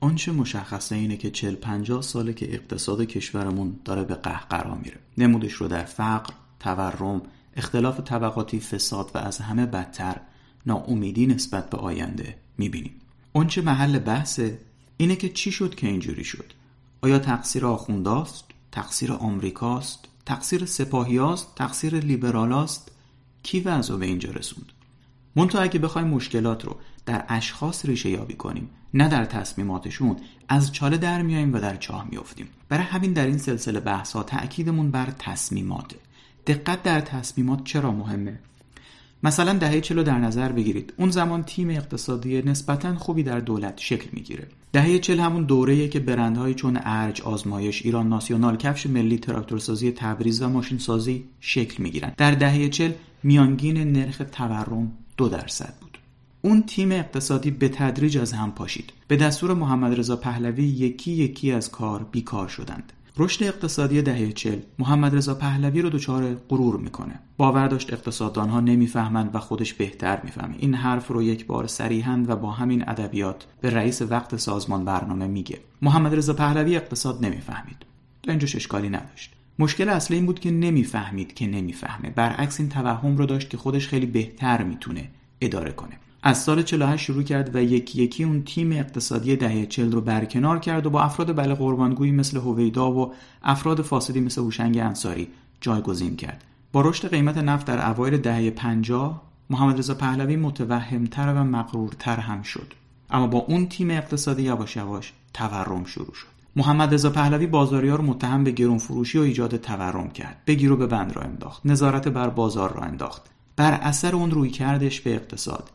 آنچه مشخصه اینه که 40 50 ساله که اقتصاد کشورمون داره به قهقرا میره. نمودش رو در فقر تورم اختلاف طبقاتی فساد و از همه بدتر ناامیدی نسبت به آینده می‌بینیم. آنچه محل بحثه اینه که چی شد که اینجوری شد؟ آیا تقصیر آخونداست؟ تقصیر آمریکاست؟ تقصیر سپاهیاست؟ تقصیر لیبرالاست؟ کی وضع به اینجا رسوند؟ منتها اگه بخوایم مشکلات رو در اشخاص ریشه یابی کنیم نه در تصمیماتشون. از چاله در میاییم و در چاه میافتیم. برای همین در این سلسله بحث ها تأکیدمون بر تصمیماته دقت در تصمیمات چرا مهمه؟ مثلا دهه چلو در نظر بگیرید. اون زمان تیم اقتصادی نسبتا خوبی در دولت شکل می‌گیره. دهه چل همون دوره‌ای که برندهایی چون ارج آزمایش ایران ناسیونال کفش ملی تراکتورسازی تبریز و ماشینسازی شکل می‌گیرن. در دهه چل میانگین نرخ تورم دو درصد بود. اون تیم اقتصادی به تدریج از هم پاشید. به دستور محمد رضا پهلوی یکی یکی از کار بیکار شدند. رشد اقتصادی دهه چل محمد رضا پهلوی رو دچار غرور می‌کنه. باور داشت اقتصاددان ها نمی‌فهمند و خودش بهتر می‌فهمه. این حرف رو یک بار صریحا و با همین ادبیات به رئیس وقت سازمان برنامه میگه. محمد رضا پهلوی اقتصاد نمی‌فهمید. تا اینجاش اشکالی نداشت. مشکل اصلی این بود که نمی‌فهمید که نمی‌فهمه. برعکس این توهم رو داشت که خودش خیلی بهتر می‌تونه اداره کنه. از سال 48 شروع کرد و یکی یکی اون تیم اقتصادی دهه 40 رو برکنار کرد و با افراد بله قربانگویی مثل هویدا و افراد فاسدی مثل هوشنگ انصاری جایگزین کرد. با رشد قیمت نفت در اوایل دهه 50 محمد رضا پهلوی متوهمتر و مغرورتر هم شد. اما با اون تیم اقتصادی یواش یواش تورم شروع شد. محمد رضا پهلوی بازاریا رو متهم به گرون فروشی و ایجاد تورم کرد. بگیر و به بند را انداخت. نظارت بر بازار را انداخت. بر اثر اون روی کردش به اقتصاد.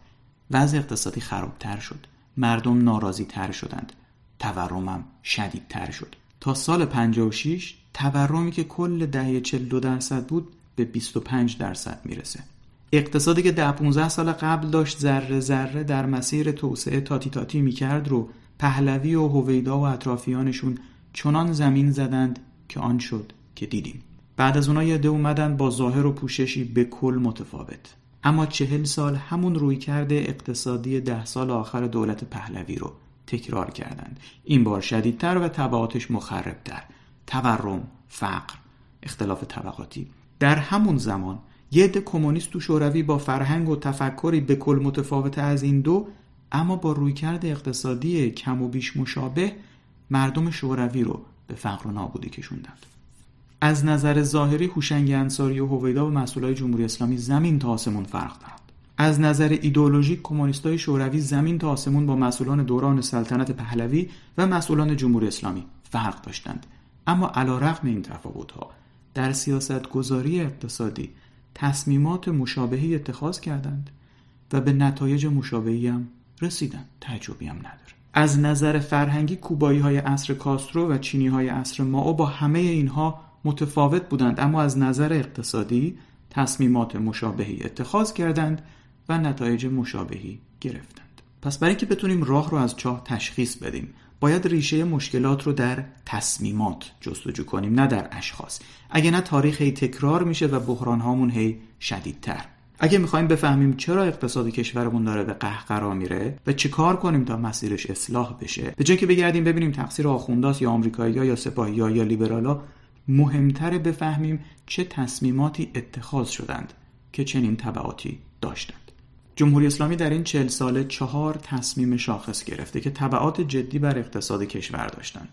وضع اقتصادی خرابتر شد. مردم ناراضی تر شدند. تورمم شدیدتر شد. تا سال 56 تورمی که کل دهه 42 درصد بود به 25 درصد می‌رسه. اقتصادی که ده 15 سال قبل داشت ذره ذره در مسیر توسعه تاتی تاتی می‌کرد رو پهلوی و هویدا و اطرافیانشون چنان زمین زدند که آن شد که دیدیم. بعد از اونها یه اومدن با ظاهر و پوششی به کل متفاوت. اما چهل سال همون روی کرده اقتصادی ده سال آخر دولت پهلوی رو تکرار کردند. این بار شدیدتر و طبعاتش مخربتر. تورم فقر اختلاف طبقاتی. در همون زمان یه عده کمونیست تو شوروی با فرهنگ و تفکری به کل متفاوت از این دو اما با رویکرد اقتصادی کم و بیش مشابه مردم شوروی رو به فقر و نابودی کشوندند. از نظر ظاهری هوشنگ انصاری و هویدا و مسئولای جمهوری اسلامی زمین تا آسمون فرق دارند. از نظر ایدئولوژیک کمونیستای شوروی زمین تا آسمون با مسئولان دوران سلطنت پهلوی و مسئولان جمهوری اسلامی فرق داشتند. اما علیرغم این تفاوتها در سیاست گذاری اقتصادی تصمیمات مشابهی اتخاذ کردند و به نتایج مشابهی هم رسیدند تعجبی هم نداره. از نظر فرهنگی کوبایی های عصر کاسترو و چینی های عصر ماو با همه اینها متفاوت بودند اما از نظر اقتصادی تصمیمات مشابهی اتخاذ کردند و نتایج مشابهی گرفتند. پس برای اینکه بتونیم راه رو از چاه تشخیص بدیم باید ریشه مشکلات رو در تصمیمات جستجو کنیم نه در اشخاص. اگه نه تاریخ هی تکرار میشه و بحران هامون هی شدیدتر. اگه می‌خوایم بفهمیم چرا اقتصاد کشورمون داره به قهقرا میره و چه کار کنیم تا مسیرش اصلاح بشه به جای که بگردیم ببینیم تقصیر آخونداست یا آمریکایی یا سپاهی یا لیبرالا مهمتر بفهمیم چه تصمیماتی اتخاذ شدند که چنین تبعاتی داشتند. جمهوری اسلامی در این چل ساله چهار تصمیم شاخص گرفته که تبعات جدی بر اقتصاد کشور داشتند.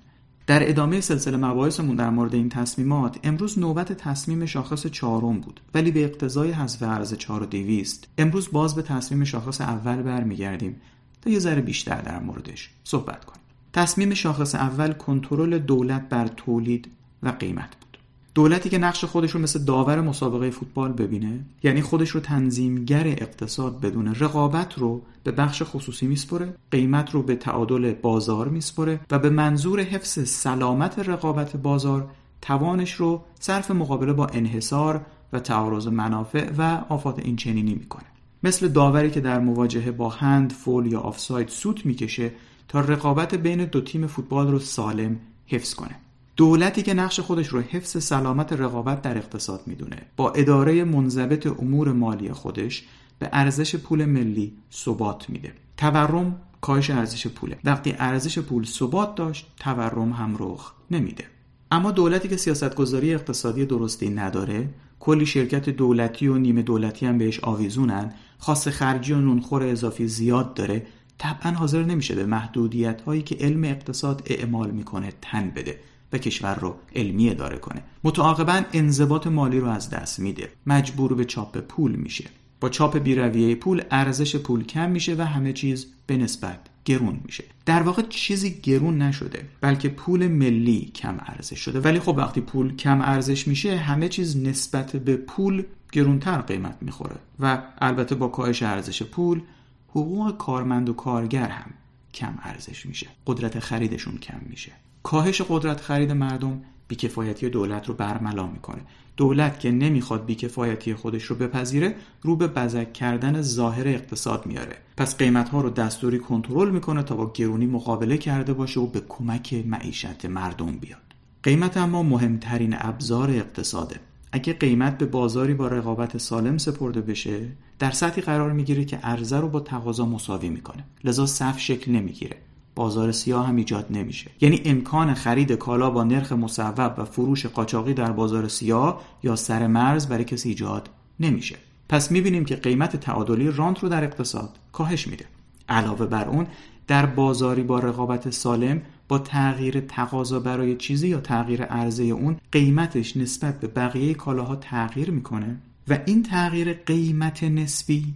در ادامه سلسله مباحثمون در مورد این تصمیمات امروز نوبت تصمیم شاخص چهارم بود ولی به اقتضای حذف ارز 4200 امروز باز به تصمیم شاخص اول برمیگردیم تا یه ذره بیشتر در موردش صحبت کنیم. تصمیم شاخص اول کنترل دولت بر تولید و قیمت بود. دولتی که نقش خودش رو مثل داور مسابقه فوتبال ببینه یعنی خودش رو تنظیمگر اقتصاد بدونه رقابت رو به بخش خصوصی میسپره قیمت رو به تعادل بازار میسپره و به منظور حفظ سلامت رقابت بازار توانش رو صرف مقابله با انحصار و تعارض منافع و آفات این چنینی می‌کنه. مثل داوری که در مواجهه با هند فول یا آفساید سوت می‌کشه تا رقابت بین دو تیم فوتبال رو سالم حفظ کنه. دولتی که نقش خودش رو حفظ سلامت رقابت در اقتصاد می‌دونه با اداره منضبط امور مالی خودش به ارزش پول ملی ثبات میده. تورم کاهش ارزش پوله. وقتی ارزش پول ثبات داشت تورم هم رخ نمیده. اما دولتی که سیاستگذاری اقتصادی درستی نداره کلی شرکت دولتی و نیمه دولتی هم بهش آویزونن خاص خرجی و نونخور اضافی زیاد داره طبعا حاضر نمیشه به محدودیت هایی که علم اقتصاد اعمال می‌کنه تن بده. و کشور رو علمی اداره کنه. متعاقبا انضباط مالی رو از دست میده. مجبور به چاپ پول میشه. با چاپ بیرویه پول ارزش پول کم میشه و همه چیز به نسبت گرون میشه. در واقع چیزی گرون نشده بلکه پول ملی کم ارزش شده. ولی خب وقتی پول کم ارزش میشه همه چیز نسبت به پول گرونتر قیمت می‌خوره. و البته با کاهش ارزش پول حقوق کارمند و کارگر هم کم ارزش میشه. قدرت خریدشون کم میشه. کاهش قدرت خرید مردم بیکفایتی دولت رو برملا می‌کنه. دولت که نمی‌خواد بیکفایتی خودش رو بپذیره رو به بزک کردن ظاهر اقتصاد میاره. پس قیمت ها رو دستوری کنترل می‌کنه تا با گرونی مقابله کرده باشه و به کمک معیشت مردم بیاد. قیمت اما مهمترین ابزار اقتصاده. اگه قیمت به بازاری با رقابت سالم سپرده بشه در سطحی قرار می‌گیره که عرضه رو با تقاضا مساوی می‌کنه. لذا صف شکل نمی‌گیره. بازار سیاه هم ایجاد نمیشه. یعنی امکان خرید کالا با نرخ مصوب و فروش قاچاقی در بازار سیاه یا سر مرز برای کسی ایجاد نمیشه. پس می‌بینیم که قیمت تعادلی رانت رو در اقتصاد کاهش میده. علاوه بر اون در بازاری با رقابت سالم با تغییر تقاضا برای چیزی یا تغییر عرضه اون قیمتش نسبت به بقیه کالاها تغییر می‌کنه و این تغییر قیمت نسبی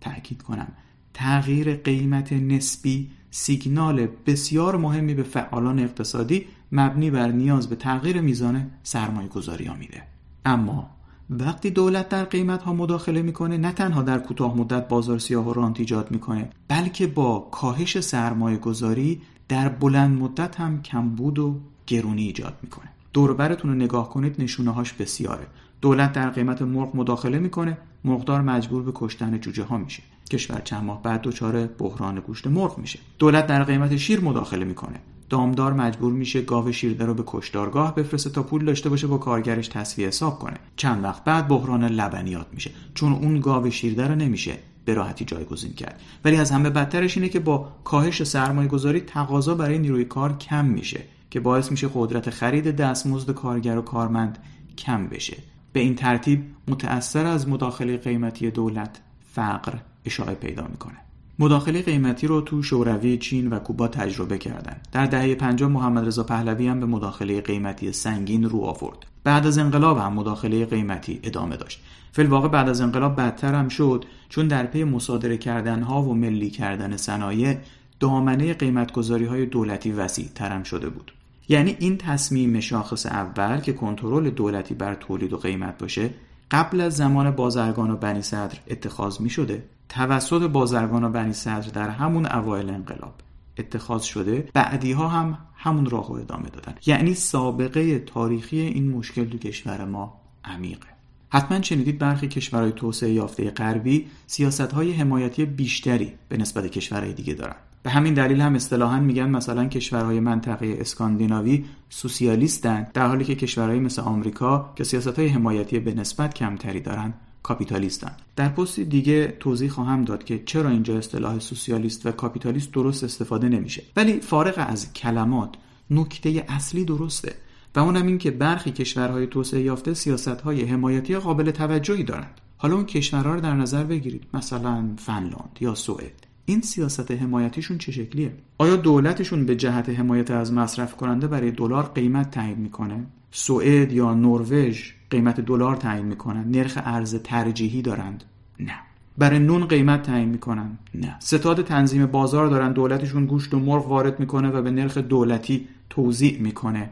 تأکید کنم تغییر قیمت نسبی سیگنال بسیار مهمی به فعالان اقتصادی مبنی بر نیاز به تغییر میزان سرمایه گذاری ها میده. اما وقتی دولت در قیمت ها مداخله می‌کنه نه تنها در کوتاه مدت بازار سیاه و رانت ایجاد می‌کنه بلکه با کاهش سرمایه گذاری در بلند مدت هم کمبود و گرونی ایجاد می‌کنه. دوربرتون رو نگاه کنید نشونه هاش بسیاره. دولت در قیمت مرغ مداخله می‌کنه مرغدار مجبور به کشتن جوجه ها میشه. کشور چند ماه بعد دچار بحران گوشت مرغ میشه. دولت در قیمت شیر مداخله می‌کنه. دامدار مجبور میشه گاو شیرده رو به کشتارگاه بفرسته تا پول داشته باشه با کارگرش تصفیه حساب کنه. چند وقت بعد بحران لبنیات میشه. چون اون گاو شیرده رو نمیشه به راحتی جایگزین کرد. ولی از همه بدترش اینه که با کاهش سرمایه گذاری تقاضا برای نیروی کار کم میشه که باعث میشه قدرت خرید دستمزد کارگر و کارمند کم بشه. به این ترتیب متأثر از مداخله قیمتی دولت فقر اشاعه پیدا می‌کنه. مداخله قیمتی رو تو شوروی چین و کوبا تجربه کردن. در دهه 50 محمد رضا پهلوی هم به مداخله قیمتی سنگین رو آورد. بعد از انقلاب هم مداخله قیمتی ادامه داشت. فی واقع بعد از انقلاب بدتر هم شد چون در پی مصادره کردن ها و ملی کردن صنایع دامنه قیمتگذاری های دولتی وسیع ترم شده بود. یعنی این تصمیم شاخص اول که کنترل دولتی بر تولید و قیمت باشه قبل از زمان بازرگان و بنی صدر اتخاذ می شده توسط بازرگان و بنی صدر در همون اوایل انقلاب اتخاذ شده بعدی ها هم همون راه رو ادامه دادن. یعنی سابقه تاریخی این مشکل تو کشور ما عمیقه. حتما شنیدید برخی کشورهای توسعه یافته غربی سیاست های حمایتی بیشتری به نسبت کشورهای دیگه دارن. به همین دلیل هم اصطلاحا میگن مثلا کشورهای منطقه اسکاندیناوی سوسیالیستن در حالی که کشورهای مثل آمریکا که سیاست های حمایتی به نسبت کمتری دارن کاپیتالیستن. در پست دیگه توضیح خواهم داد که چرا اینجا اصطلاح سوسیالیست و کاپیتالیست درست استفاده نمیشه. ولی فارغ از کلمات نکته اصلی درسته و اونم این که برخی کشورهای توسعه یافته سیاستهای حمایتی قابل توجهی دارند. حالا اون کشورها رو در نظر بگیرید. مثلا فنلاند یا سوئد. این سیاست حمایتیشون چه شکلیه؟ آیا دولتشون به جهت حمایت از مصرف کننده برای دلار قیمت تعیین می‌کنه؟ سوئد یا نروژ؟ قیمت دلار تعیین می‌کنن. نرخ ارز ترجیحی دارند. نه. برای نون قیمت تعیین می‌کنن. نه. ستاد تنظیم بازار دارن. دولتشون گوشت و مرغ وارد می‌کنه و به نرخ دولتی توزیع می‌کنه.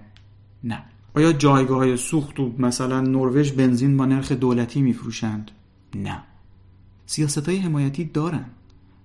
نه. آیا جایگاه های سوخت و مثلا نروژ بنزین با نرخ دولتی میفروشند؟ نه. سیاست های حمایتی دارن.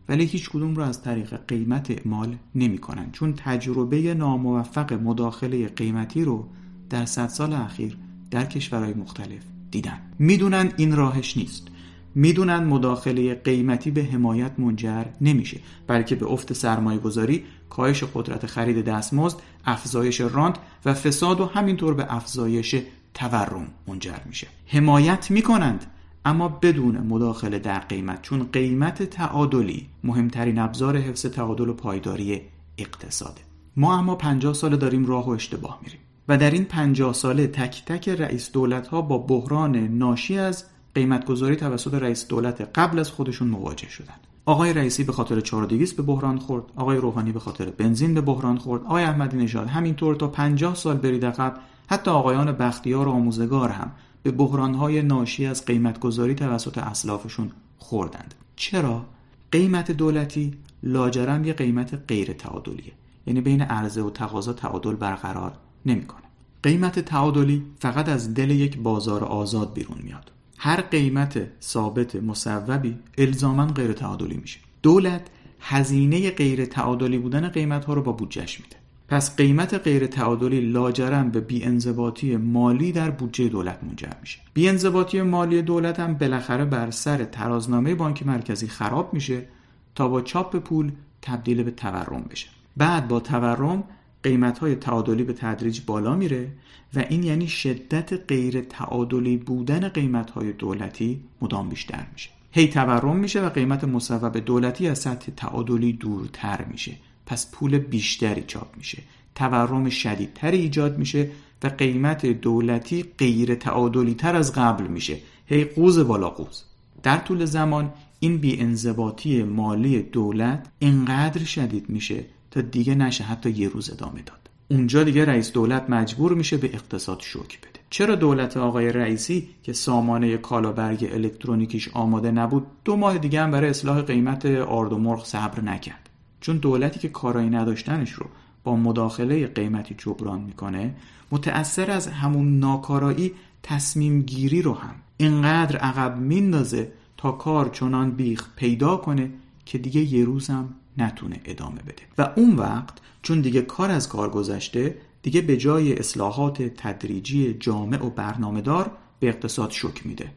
ولی هیچ کدوم رو از طریق قیمت اعمال نمی کنن چون تجربه ناموفق مداخله قیمتی رو در صد سال اخیر در کشورهای مختلف دیدن. می‌دونن این راهش نیست. می‌دونن مداخله قیمتی به حمایت منجر نمیشه. بلکه به افت سرمایه گذاری کاهش قدرت خرید دستمزد افزایش رانت و فساد و همینطور به افزایش تورم منجر میشه. حمایت می‌کنند اما بدون مداخله در قیمت. چون قیمت تعادلی مهمترین ابزار حفظ تعادل و پایداری اقتصاده. ما اما 50 سال داریم راه و اشتباه میریم. و در این 50 ساله تک تک رئیس دولت ها با بحران ناشی از قیمتگذاری توسط رئیس دولت قبل از خودشون مواجه شدن. آقای رئیسی به خاطر 4200 به بحران خورد. آقای روحانی به خاطر بنزین به بحران خورد. آقای احمدی نژاد همینطور تا 50 سال برید عقب. حتی آقایان بختیار و آموزگار هم به بحرانهای ناشی از قیمتگذاری توسط اسلافشون خوردند. چرا؟ قیمت دولتی لاجرم یه قیمت غیر تعادلیه. یعنی بین عرضه و تقاضا تعادل برقرار نمی‌کنه. قیمت تعادلی فقط از دل یک بازار آزاد بیرون میاد. هر قیمت ثابت مصوبی الزاما غیر تعادلی میشه. دولت هزینه غیر تعادلی بودن قیمت ها رو با بودجهش میده. پس قیمت غیر تعادلی لاجرم به بیانضباطی مالی در بودجه دولت منجر میشه. بیانضباطی مالی دولت هم بالاخره بر سر ترازنامه بانک مرکزی خراب میشه تا با چاپ پول تبدیل به تورم بشه. بعد با تورم قیمت های تعادلی به تدریج بالا میره و این یعنی شدت غیر تعادلی بودن قیمت های دولتی مدام بیشتر میشه. هی تورم میشه و قیمت مصوب دولتی از سطح تعادلی دورتر میشه. پس پول بیشتری چاپ میشه. تورم شدیدتری ایجاد میشه و قیمت دولتی غیر تعادلی تر از قبل میشه. هی قوز بالا قوز. در طول زمان این بیانضباطی مالی دولت اینقدر شدید میشه تا دیگه نشه حتی یه روز ادامه داد. اونجا دیگه رئیس دولت مجبور میشه به اقتصاد شوک بده. چرا دولت آقای رئیسی که سامانه کالابرگ الکترونیکیش آماده نبود دو ماه دیگه هم برای اصلاح قیمت آرد و مرغ صبر نکرد؟ چون دولتی که کارایی نداشتنش رو با مداخله قیمتی جبران می‌کنه متأثر از همون ناکارایی تصمیم گیری رو هم. اینقدر عقب میندازه تا کار چنان بیخ پیدا کنه که دیگه یه روزم نتونه ادامه بده. و اون وقت چون دیگه کار از کار گذشته دیگه به جای اصلاحات تدریجی جامع و برنامه دار به اقتصاد شک میده.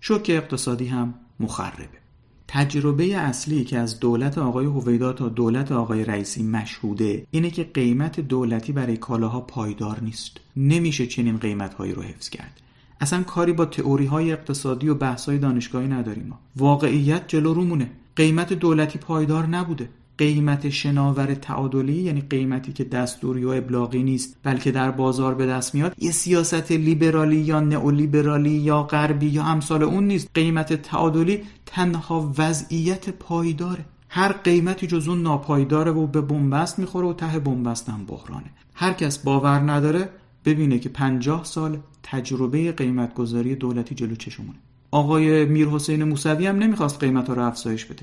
شک اقتصادی هم مخربه. تجربه اصلی که از دولت آقای هویدا تا دولت آقای رئیسی مشهوده اینه که قیمت دولتی برای کالاها پایدار نیست. نمیشه چنین قیمتهایی رو حفظ کرد. اصلا کاری با تئوری های اقتصادی و بحث های دانشگاهی نداریم ما. واقعیت جلو رومونه قیمت دولتی پایدار نبوده. قیمت شناور تعادلی یعنی قیمتی که دستوری و ابلاغی نیست بلکه در بازار به دست میاد یه سیاست لیبرالی یا نئولیبرالی یا غربی یا امثال اون نیست. قیمت تعادلی تنها وضعیت پایداره. هر قیمتی جز اون ناپایداره و به بنبست می‌خوره و ته بنبست هم بحرانه. هر کس باور نداره ببینه که پنجاه سال تجربه قیمت گذاری دولتی جلو چشمونه. آقای میر حسین موسوی هم نمی‌خواست قیمت رو افزایش بده.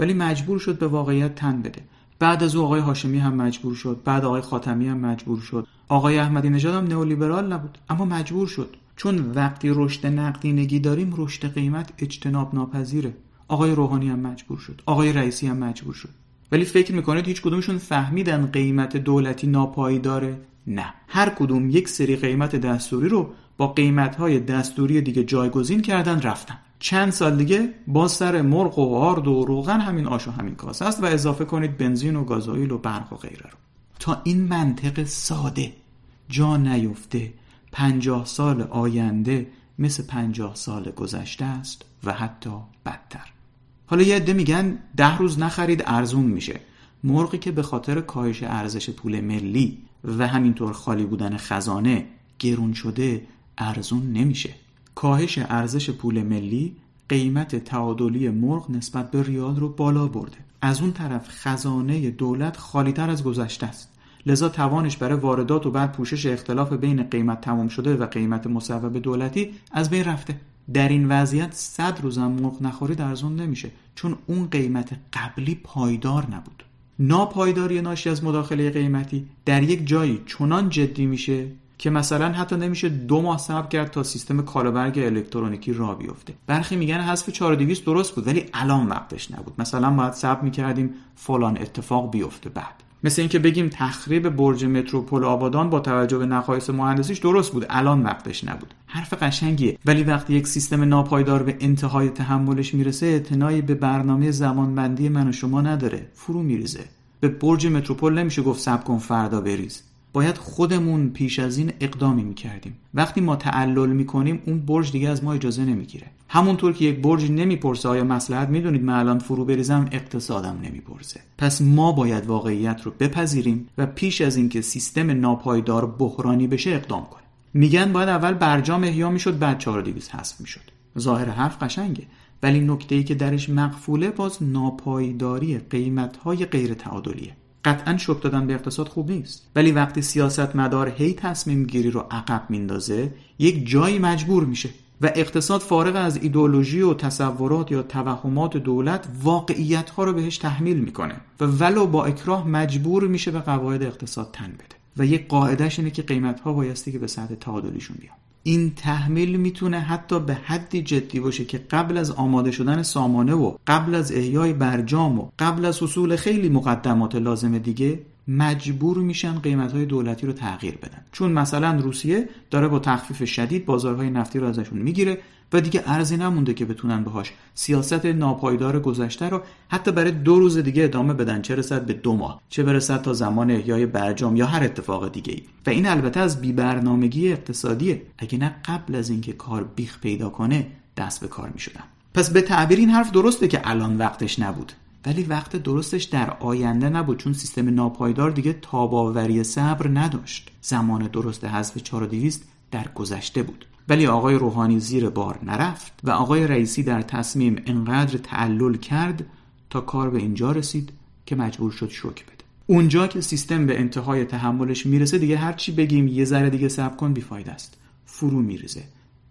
ولی مجبور شد به واقعیت تن بده. بعد از او آقای هاشمی هم مجبور شد. بعد آقای خاتمی هم مجبور شد. آقای احمدی نژاد هم نئولیبرال نبود. اما مجبور شد. چون وقتی رشد نقدینگی داریم رشد قیمت اجتناب ناپذیره آقای روحانی هم مجبور شد. آقای رئیسی هم مجبور شد. ولی فکر می‌کنید هیچ کدومشون فهمیدن قیمت دولتی ناپایداره نه. هر کدوم یک سری قیمت دستوری رو با قیمت های دستوری دیگه جایگزین کردن رفتن. چند سال دیگه با سر مرغ و آرد و روغن همین آش و همین کاسه است و اضافه کنید بنزین و گازوئیل و برق و غیره رو. تا این منطق ساده جا نیفته پنجاه سال آینده مثل پنجاه سال گذشته است و حتی بدتر. حالا یه عده میگن ده روز نخرید ارزون میشه. مرغی که به خاطر کاهش ارزش پول ملی و همینطور خالی بودن خزانه گرون شده ارزون نمیشه. کاهش ارزش پول ملی قیمت تعادلی مرغ نسبت به ریال رو بالا برده. از اون طرف خزانه دولت خالیتر از گذشته است. لذا توانش برای واردات و بعد پوشش اختلاف بین قیمت تمام شده و قیمت مصوب دولتی از بین رفته. در این وضعیت صد روزم مرغ نخورید ارزون نمیشه چون اون قیمت قبلی پایدار نبود. ناپایداری ناشی از مداخله قیمتی در یک جایی چنان جدی میشه که مثلا حتی نمیشه دو ماه صبر کرد تا سیستم کالابرگ الکترونیکی را بیفته. برخی میگن حذف 4200 درست بود ولی الان وقتش نبود. مثلا باید صبر می‌کردیم فلان اتفاق بیفته بعد. مثل اینکه بگیم تخریب برج متروپول آبادان با توجه به نقایص مهندسیش درست بود الان وقتش نبود. حرف قشنگیه. ولی وقتی یک سیستم ناپایدار به انتهای تحملش می‌رسه اعتنایی به برنامه زمانبندی من و شما نداره. فرو میریزه. به برج متروپول نمیشه گفت سب کن فردا بریز. باید خودمون پیش از این اقدامی می‌کردیم. وقتی ما تعلل می‌کنیم اون برج دیگه از ما اجازه نمی‌گیره. همونطور که یک برج نمی‌پرسه آیا مسلحت می‌دونید من الان فرو بریزم اقتصادم نمی‌پرسه. پس ما باید واقعیت رو بپذیریم و پیش از اینکه سیستم ناپایدار بحرانی بشه اقدام کنیم. میگن باید اول برجام احیا می‌شد بعد 4200 حذف می‌شد. ظاهر حرف قشنگه. ولی نکته ای که درش مقفوله باز ناپایداری قیمت های غیر تعادلیه قطعا شک دادن به اقتصاد خوب نیست. ولی وقتی سیاست مدار هی تصمیم گیری رو عقب میندازه یک جایی مجبور میشه و اقتصاد فارغ از ایدولوژی و تصورات یا توهمات دولت واقعیت ها رو بهش تحمیل می‌کنه و ولو با اکراه مجبور میشه به قواعد اقتصاد تن بده. و یک قاعدش اینه که قیمت ها بایستی که به سطح تعادلیشون بیان. این تحمیل می‌تونه حتی به حدی جدی باشه که قبل از آماده شدن سامانه و قبل از احیای برجام و قبل از حصول خیلی مقدمات لازم دیگه مجبور میشن قیمت های دولتی رو تغییر بدن. چون مثلا روسیه داره با تخفیف شدید بازارهای نفتی رو ازشون می‌گیره و دیگه ارزی نمونده که بتونن باهاش سیاست ناپایدار گذشته رو حتی برای دو روز دیگه ادامه بدن چه رسد به دو ماه چه برسد تا زمان احیای برجام یا هر اتفاق دیگه ای و این البته از بیبرنامگی اقتصادیه. اگه نه قبل از اینکه کار بیخ پیدا کنه دست به کار می‌شدن پس به تعبیر این حرف درسته که الان وقتش نبود. ولی وقت درستش در آینده نبود چون سیستم ناپایدار دیگه تاباوری صبر نداشت. زمان درست حذف 4200 در گذشته بود. ولی آقای روحانی زیر بار نرفت و آقای رئیسی در تصمیم انقدر تعلل کرد تا کار به اینجا رسید که مجبور شد شوک بده. اونجا که سیستم به انتهای تحملش می‌رسه دیگه هر چی بگیم یه ذره دیگه صبر کن بیفاید است. فرو میریزه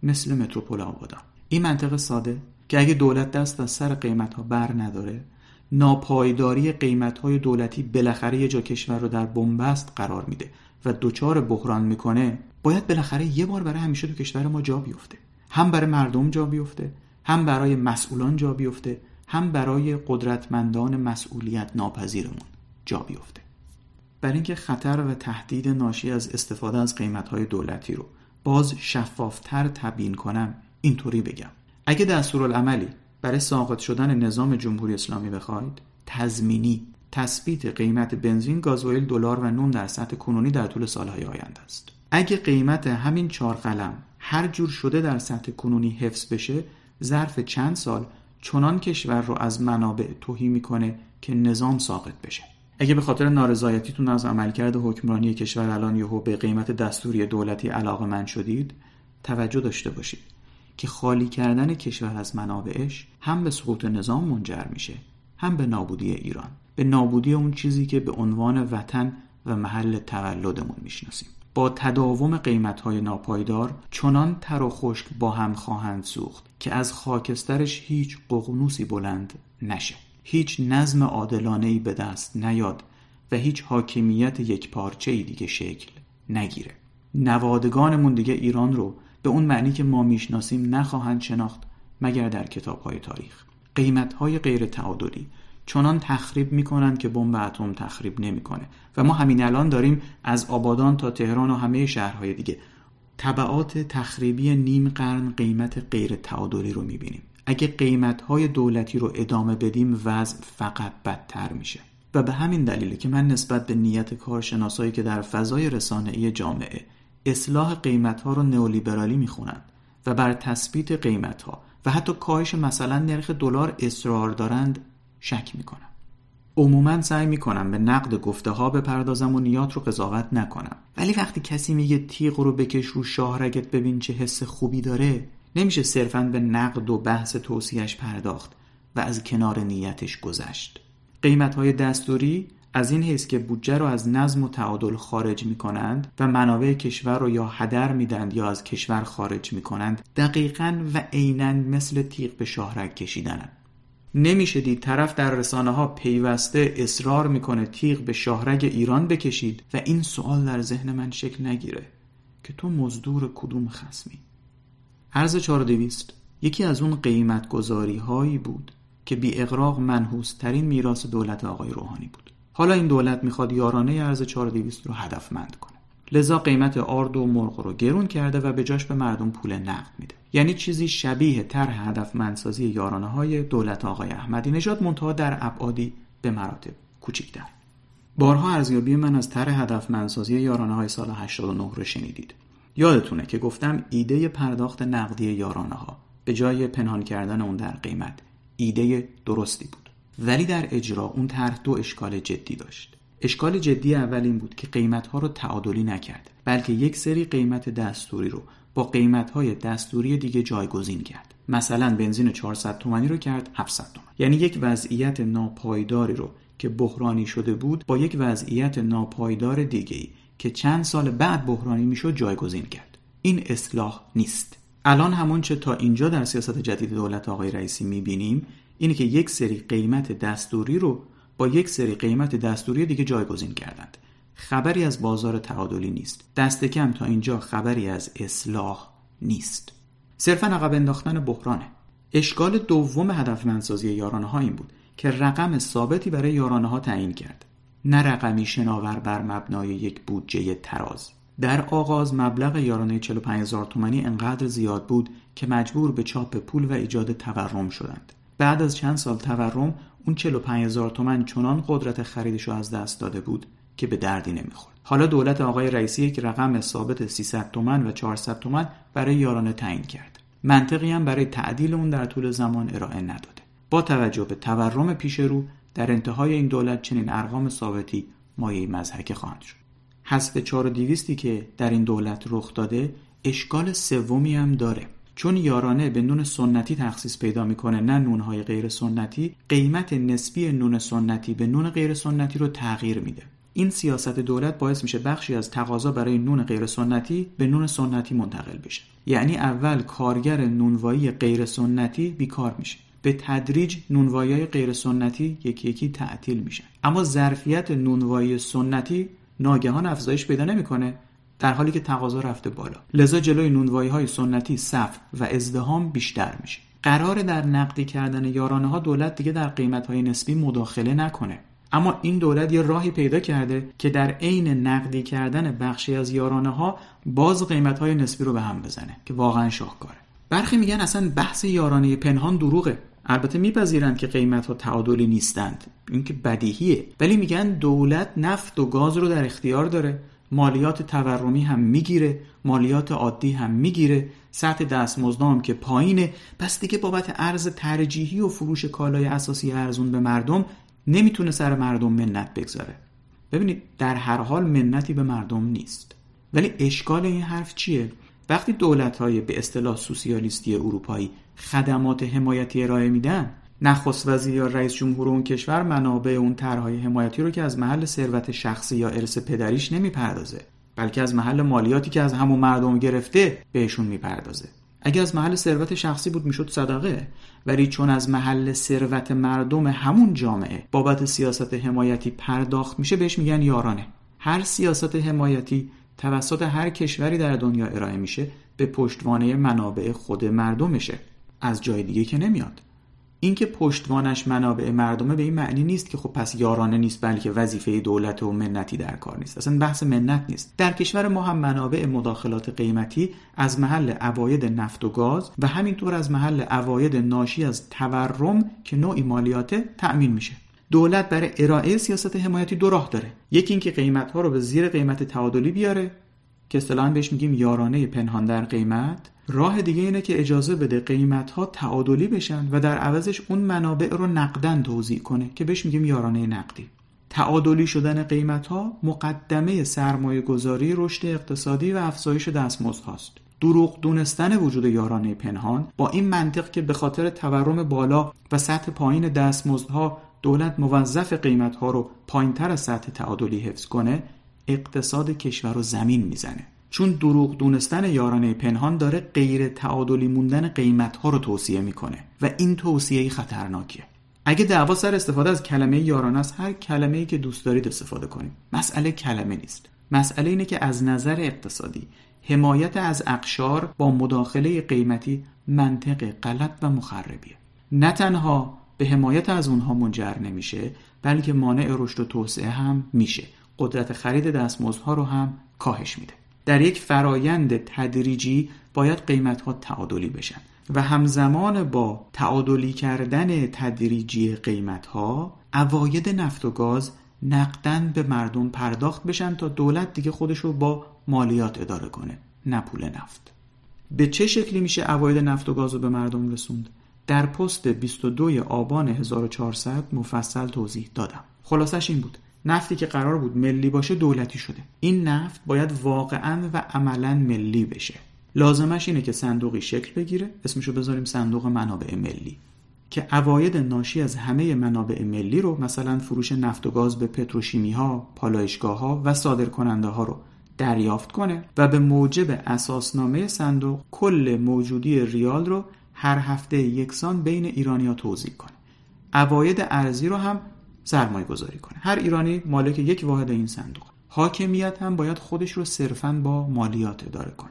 مثل متروپول آبادان. این منطقه ساده که اگه دولت دست از سر قیمت ها بر نداره ناپایداری قیمت های دولتی بالاخره یه جا کشور رو در بنبست قرار میده و دچار بحران می‌کنه باید بالاخره یه بار برای همیشه تو کشور ما جا بیفته. هم برای مردم جا بیفته هم برای مسئولان جا بیفته هم برای قدرتمندان مسئولیت ناپذیرمون جا بیفته. برای اینکه خطر و تهدید ناشی از استفاده از قیمتهای دولتی رو باز شفافتر تبیین کنم اینطوری بگم. اگه دستورالعملی برای ساقط شدن نظام جمهوری اسلامی بخواید تضمینی تثبیت قیمت بنزین، گازوئیل، دلار و نون در سطح کنونی در طول سالهای آینده است. اگه قیمت همین چهار قلم هر جور شده در سطح کنونی حفظ بشه، ظرف چند سال چنان کشور رو از منابع توهی می‌کنه که نظام ساقط بشه. اگه به خاطر نارضایتیتون از عملکرد حکمرانی کشور الان یهو به قیمت دستوری دولتی علاقه من شدید، توجه داشته باشید که خالی کردن کشور از منابعش هم به سقوط نظام منجر میشه هم به نابودی ایران. به نابودی اون چیزی که به عنوان وطن و محل تولدمون می‌شناسیم. با تداوم قیمت های ناپایدار چنان تر و خشک با هم خواهند سوخت که از خاکسترش هیچ ققنوسی بلند نشه. هیچ نظم عادلانه به دست نیاد و هیچ حاکمیت یک پارچه ای دیگه شکل نگیره. نوادگانمون دیگه ایران رو به اون معنی که ما می‌شناسیم نخواهند شناخت مگر در کتاب های تاریخ. قیمت های غیر تعادلی چنان تخریب می‌کنند که بمب اتم تخریب نمی‌کنه و ما همین الان داریم از آبادان تا تهران و همه شهرهای دیگه طبعات تخریبی نیم قرن قیمت غیر تعادلی رو می‌بینیم. اگه قیمت های دولتی رو ادامه بدیم وضع فقط بدتر میشه. و به همین دلیله که من نسبت به نیت کارشناسایی که در فضای رسانه‌ای جامعه اصلاح قیمت ها رو نئولیبرالی می‌خونند و بر تثبیت قیمت ها و حتی کاهش مثلا نرخ دلار اصرار دارند شک می‌کنم. عموما سعی می‌کنم به نقد گفته ها بپردازم و نیات رو قضاوت نکنم. ولی وقتی کسی میگه تیغ رو بکش رو شاهرگت ببین چه حس خوبی داره نمیشه صرفا به نقد و بحث توصیهش پرداخت و از کنار نیتش گذشت. قیمت های دستوری از این حیث که بودجه رو از نظم و تعادل خارج می کنند و منابع کشور رو یا هدر میدند یا از کشور خارج می کنند دقیقا و عینا مثل تیغ به شاهرگ کشیدنند نمیشه دید طرف در رسانه ها پیوسته اصرار می‌کنه تیغ به شاهرگ ایران بکشید و این سوال در ذهن من شکل نگیره که تو مزدور کدوم خسمی عرض 4200 یکی از اون قیمت هایی بود که بی اقراق منحوس ترین میراث دولت آقای روحانی بود. حالا این دولت می‌خواد یارانه ارز 4200 رو هدفمند کنه. لذا قیمت آرد و مرغ رو گرون کرده و به جاش به مردم پول نقد میده. یعنی چیزی شبیه طرح هدفمندسازی یارانه های دولت آقای احمدی نژاد منتها در ابعادی به مراتب کوچکتر. بارها ارزیابی من از طرح هدفمندسازی یارانه های سال 89 رو شنیدید. یادتونه که گفتم ایده پرداخت نقدی یارانه ها به جای پنهان کردن اون در قیمت ایده درستی بود. ولی در اجرا اون طرح دو اشکال جدی داشت. اشکال جدی اول این بود که قیمت ها رو تعادلی نکرد بلکه یک سری قیمت دستوری رو با قیمت های دستوری دیگه جایگزین کرد. مثلا بنزین 400 تومانی رو کرد 700 تومانی. یعنی یک وضعیت ناپایداری رو که بحرانی شده بود با یک وضعیت ناپایدار دیگه ای که چند سال بعد بحرانی می‌شد جایگزین کرد. این اصلاح نیست. الان همون چه تا اینجا در سیاست جدید دولت آقای رئیسی می‌بینیم اینه که یک سری قیمت دستوری رو با یک سری قیمت دستوری دیگه جایگزین کردند. خبری از بازار تعادلی نیست. دست کم تا اینجا خبری از اصلاح نیست. صرفا عقب انداختن بحرانه. اشکال دوم هدفمندسازی یارانه ها این بود که رقم ثابتی برای یارانه ها تعیین کرد. نه رقمی شناور بر مبنای یک بودجه تراز. در آغاز مبلغ یارانه 45 هزار تومانی انقدر زیاد بود که مجبور به چاپ پول و ایجاد تورم شدند. بعد از چند سال تورم اون 45 هزار تومن چنان قدرت خریدش رو از دست داده بود که به دردی نمی‌خورد. حالا دولت آقای رئیسی یک رقم ثابت 300 تومن و 400 تومن برای یارانه تعیین کرد. منطقی هم برای تعدیل اون در طول زمان ارائه نداده. با توجه به تورم پیش رو در انتهای این دولت چنین ارقام ثابتی مایه مزهکه خواهند شد. حذف 4200 که در این دولت رخ داده اشکال سومی هم داره. چون یارانه به نون سنتی تخصیص پیدا می‌کنه نه نونهای غیر سنتی قیمت نسبی نون سنتی به نون غیر سنتی رو تغییر میده. این سیاست دولت باعث میشه بخشی از تقاضا برای نون غیر سنتی به نون سنتی منتقل بشه. یعنی اول کارگر نونوایی غیر سنتی بیکار میشه. به تدریج نونوایی غیر سنتی یکی یکی تعطیل میشن اما ظرفیت نونوایی سنتی ناگهان افزایش پیدا نمی‌کنه. در حالی که تقاضا رفته بالا. لذا جلوی نونوایی های سنتی صف و ازدهام بیشتر میشه. قرار در نقدی کردن یارانه ها دولت دیگه در قیمت های نسبی مداخله نکنه. اما این دولت یه راهی پیدا کرده که در عین نقدی کردن بخشی از یارانه ها باز قیمت های نسبی رو به هم بزنه که واقعا شاهکاره. برخی میگن اصلا بحث یارانه پنهان دروغه. البته میپذیرند که قیمت ها تعادلی نیستند. این که بدیهیه. ولی میگن دولت نفت و گاز رو در اختیار داره. مالیات تورمی هم می‌گیره مالیات عادی هم می‌گیره سطح دستمزد که پایینه. پس دیگه بابت ارز ترجیحی و فروش کالای اساسی ارزون به مردم نمی‌تونه سر مردم منت بگذاره. ببینید در هر حال منتی به مردم نیست. ولی اشکال این حرف چیه؟ وقتی دولت های به اصطلاح سوسیالیستی اروپایی خدمات حمایتی ارائه میدن نخست وزیر یا رئیس جمهور اون کشور منابع اون طرحهای حمایتی رو که از محل ثروت شخصی یا ارث پدریش نمی‌پردازه بلکه از محل مالیاتی که از همون مردم گرفته بهشون می‌پردازه. اگه از محل ثروت شخصی بود می‌شد صدقه ولی چون از محل ثروت مردم همون جامعه بابت سیاست حمایتی پرداخت میشه بهش میگن یارانه. هر سیاست حمایتی توسط هر کشوری در دنیا ارائه میشه به پشتوانه منابع خود مردمشه. از جای دیگه که نمیاد. اینکه پشتوانش منابع مردمه به این معنی نیست که خب پس یارانه نیست بلکه وظیفه دولت و منتی در کار نیست. اصلا بحث منت نیست. در کشور ما هم منابع مداخلات قیمتی از محل اواید نفت و گاز و همینطور از محل اواید ناشی از تورم که نوعی مالیاته تأمین میشه. دولت برای ارائه سیاست حمایتی دو راه داره. یکی اینکه قیمت ها رو به زیر قیمت تعادلی بیاره که اصطلاحا بهش میگیم یارانه پنهان در قیمت. راه دیگه اینه که اجازه بده قیمت ها تعادلی بشن و در عوضش اون منابع رو نقدن توضیح کنه که بهش میگیم یارانه نقدی. تعادلی شدن قیمت ها مقدمه سرمایه گذاری رشد اقتصادی و افزایش دستمزد هاست. دروغ دونستن وجود یارانه پنهان با این منطق که به خاطر تورم بالا و سطح پایین دستمزدها دولت موظف قیمت ها رو پایین تر از سطح تعادلی حفظ کنه اقتصاد کشور رو زمین می‌زنه. چون دروغ دونستن یارانه پنهان داره غیر تعادلی موندن قیمت ها رو توصیه می‌کنه و این توصیه خطرناکیه اگه دعوا سر استفاده از کلمه یارانه است هر کلمه ای که دوست دارید استفاده کنیم مسئله کلمه نیست. مسئله اینه که از نظر اقتصادی حمایت از اقشار با مداخله قیمتی منطق غلط و مخربیه. نه تنها به حمایت از اونها منجر نمیشه بلکه مانع رشد و توسعه هم میشه. قدرت خرید دستمزدها رو هم کاهش میده. در یک فرایند تدریجی باید قیمت ها تعادلی بشن و همزمان با تعادلی کردن تدریجی قیمت ها اواید نفت و گاز نقدن به مردم پرداخت بشن تا دولت دیگه خودش رو با مالیات اداره کنه نه پول نفت. به چه شکلی میشه عواید نفت و گاز رو به مردم رسوند؟ در پست 22 آبان 1400 مفصل توضیح دادم. خلاصش این بود. نفتی که قرار بود ملی باشه دولتی شده. این نفت باید واقعا و عملا ملی بشه. لازمش اینه که صندوقی شکل بگیره. اسمشو بذاریم صندوق منابع ملی. که عواید ناشی از همه منابع ملی رو مثلا فروش نفت و گاز به پتروشیمی ها، پالایشگاه ها و صادرکننده ها رو دریافت کنه و به موجب اساسنامه صندوق کل موجودی ریال رو هر هفته یکسان بین ایرانیا توضیح کنه. عواید ارزی رو هم سرمایه گذاری کنه. هر ایرانی مالک یک واحد این صندوق. حاکمیت هم باید خودش رو صرفا با مالیات اداره کنه.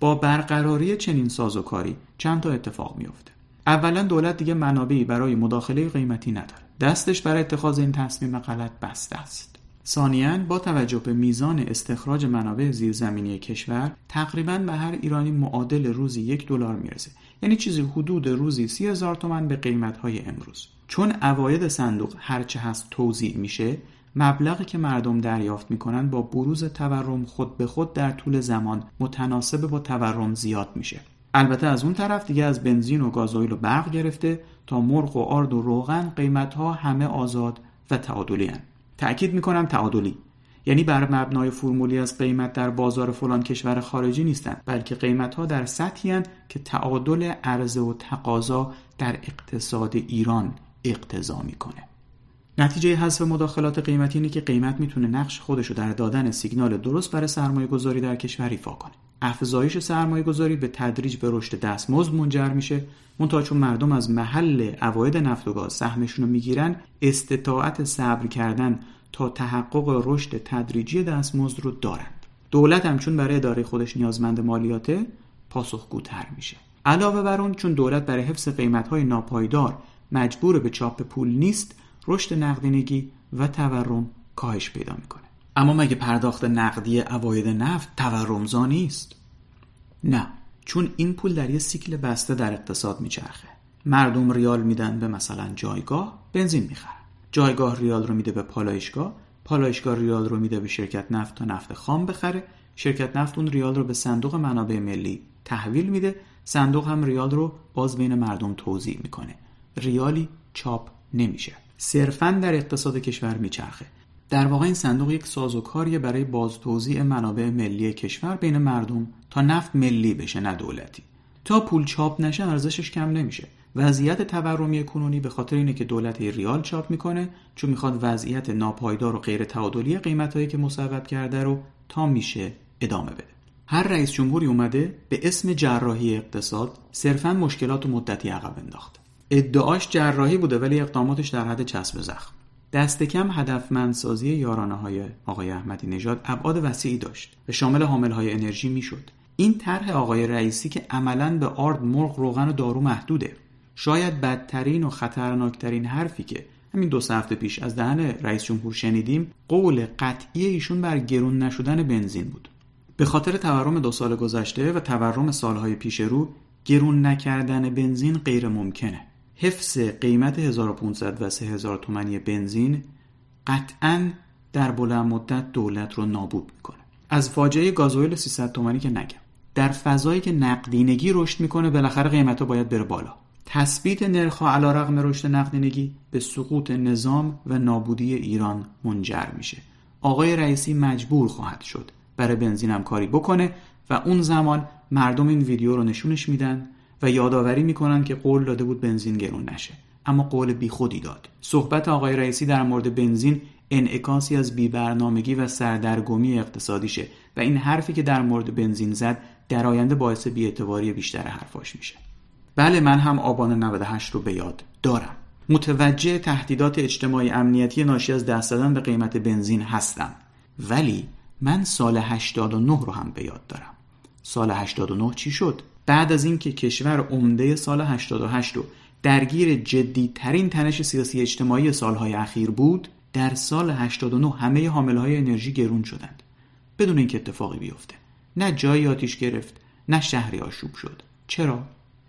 با برقراری چنین سازوکاری چند تا اتفاق میافته. اولا دولت دیگه منابعی برای مداخله قیمتی نداره. دستش برای اتخاذ این تصمیم غلط بسته است. ثانیا با توجه به میزان استخراج منابع زیرزمینی کشور تقریبا به هر ایرانی معادل روزی یک دلار می‌رسه یعنی چیزی حدود روزی سی هزار تومن به قیمت های امروز چون اواید صندوق هرچه هست توضیع میشه مبلغی که مردم دریافت می‌کنن با بروز تورم خود به خود در طول زمان متناسب با تورم زیاد میشه البته از اون طرف دیگه از بنزین و گازوئیل و برق گرفته تا مرغ و آرد و روغن قیمت ها همه آزاد و تعادلی هن. تأکید می‌کنم تعادلی یعنی بر مبنای فرمولی از قیمت در بازار فلان کشور خارجی نیستند بلکه قیمت ها در سطحی که تعادل عرضه و تقاضا در اقتصاد ایران اقتضا می‌کنه. نتیجه حذف مداخلات قیمتی اینه که قیمت می‌تونه نقش خودش رو در دادن سیگنال درست برای سرمایه گذاری در کشور ایفا کنه. افزایش سرمایه گذاری به تدریج به رشد دستمزد منجر میشه منتها چون مردم از محل عواید نفت و گاز سهمشون رو می‌گیرن استطاعت صبر کردن تا تحقق رشد تدریجی دستمزد رو دارند. دولت هم چون برای اداره خودش نیازمند مالیاته پاسخگوتر میشه. علاوه بر اون چون دولت برای حفظ قیمتهای ناپایدار مجبور به چاپ پول نیست رشد نقدینگی و تورم کاهش پیدا می‌کنه. اما مگه پرداخت نقدی اواید نفت تورمزا نیست؟ نه چون این پول در یه سیکل بسته در اقتصاد میچرخه. مردم ریال میدن به مثلا جایگاه بنزین می‌خرن. جایگاه ریال رو میده به پالایشگاه پالایشگاه ریال رو میده به شرکت نفت تا نفت خام بخره. شرکت نفت اون ریال رو به صندوق منابع ملی تحویل میده. صندوق هم ریال رو باز بین مردم توضیح می‌کنه. ریالی چاپ نمیشه. صرفا در اقتصاد کشور میچرخه. در واقع این صندوق یک سازوکاریه برای بازتوزیع منابع ملی کشور بین مردم تا نفت ملی بشه نه دولتی. تا پول چاپ نشه ارزشش کم نمیشه. وضعیت تورمی کنونی به خاطر اینه که دولت ریال چاپ می‌کنه چون می‌خواد وضعیت ناپایدار و غیر تعادلی قیمتهایی که مصوب کرده رو تا میشه ادامه بده. هر رئیس جمهوری اومده به اسم جراحی اقتصاد صرفا مشکلات و مدتی عقب انداخته. ادعاش جراحی بوده ولی اقداماتش در حد چسب زخم. دست کم هدفمندسازی یارانه های آقای احمدی نژاد ابعاد وسیعی داشت و شامل حامل های انرژی می‌شد. این طرح آقای رئیسی که عملا به آرد مرغ روغن و دارو محدوده. شاید بدترین و خطرناکترین حرفی که همین دو هفته پیش از دهن رئیس جمهور شنیدیم قول قطعی ایشون بر گرون نشدن بنزین بود. به خاطر تورم دو سال گذشته و تورم سالهای پیش رو گرون نکردن بنزین غیر ممکنه. حفظ قیمت 1500 و 3000 تومانی بنزین قطعا در بلند مدت دولت رو نابود می‌کنه. از فاجعه گازوئیل 300 تومانی که نگم. در فضایی که نقدینگی رشد می‌کنه بالاخره قیمت ها باید بره بالا. تثبیت نرخ علا رقم رشد نقدینگی به سقوط نظام و نابودی ایران منجر میشه. آقای رئیسی مجبور خواهد شد برای بنزین کاری بکنه و اون زمان مردم این ویدیو رو نشونش میدن و یادآوری می‌کنن که قول داده بود بنزین گرون نشه. اما قول بیخودی داد. صحبت آقای رئیسی در مورد بنزین انعکاسی از بیبرنامگی و سردرگمی اقتصادیشه و این حرفی که در مورد بنزین زد در آینده باعث بیاعتباری بیشتر حرفاش میشه. بله من هم آبان 98 رو به یاد دارم. متوجه تهدیدات اجتماعی امنیتی ناشی از دست دادن به قیمت بنزین هستم. ولی من سال 89 رو هم به یاد دارم. سال 89 چی شد؟ بعد از اینکه کشور عمده سال 88 رو درگیر جدی ترین تنش سیاسی اجتماعی سالهای اخیر بود در سال 89 همه حامل های انرژی گرون شدند. بدون اینکه اتفاقی بیفته. نه جایی آتیش گرفت نه شهری آشوب شد. چرا؟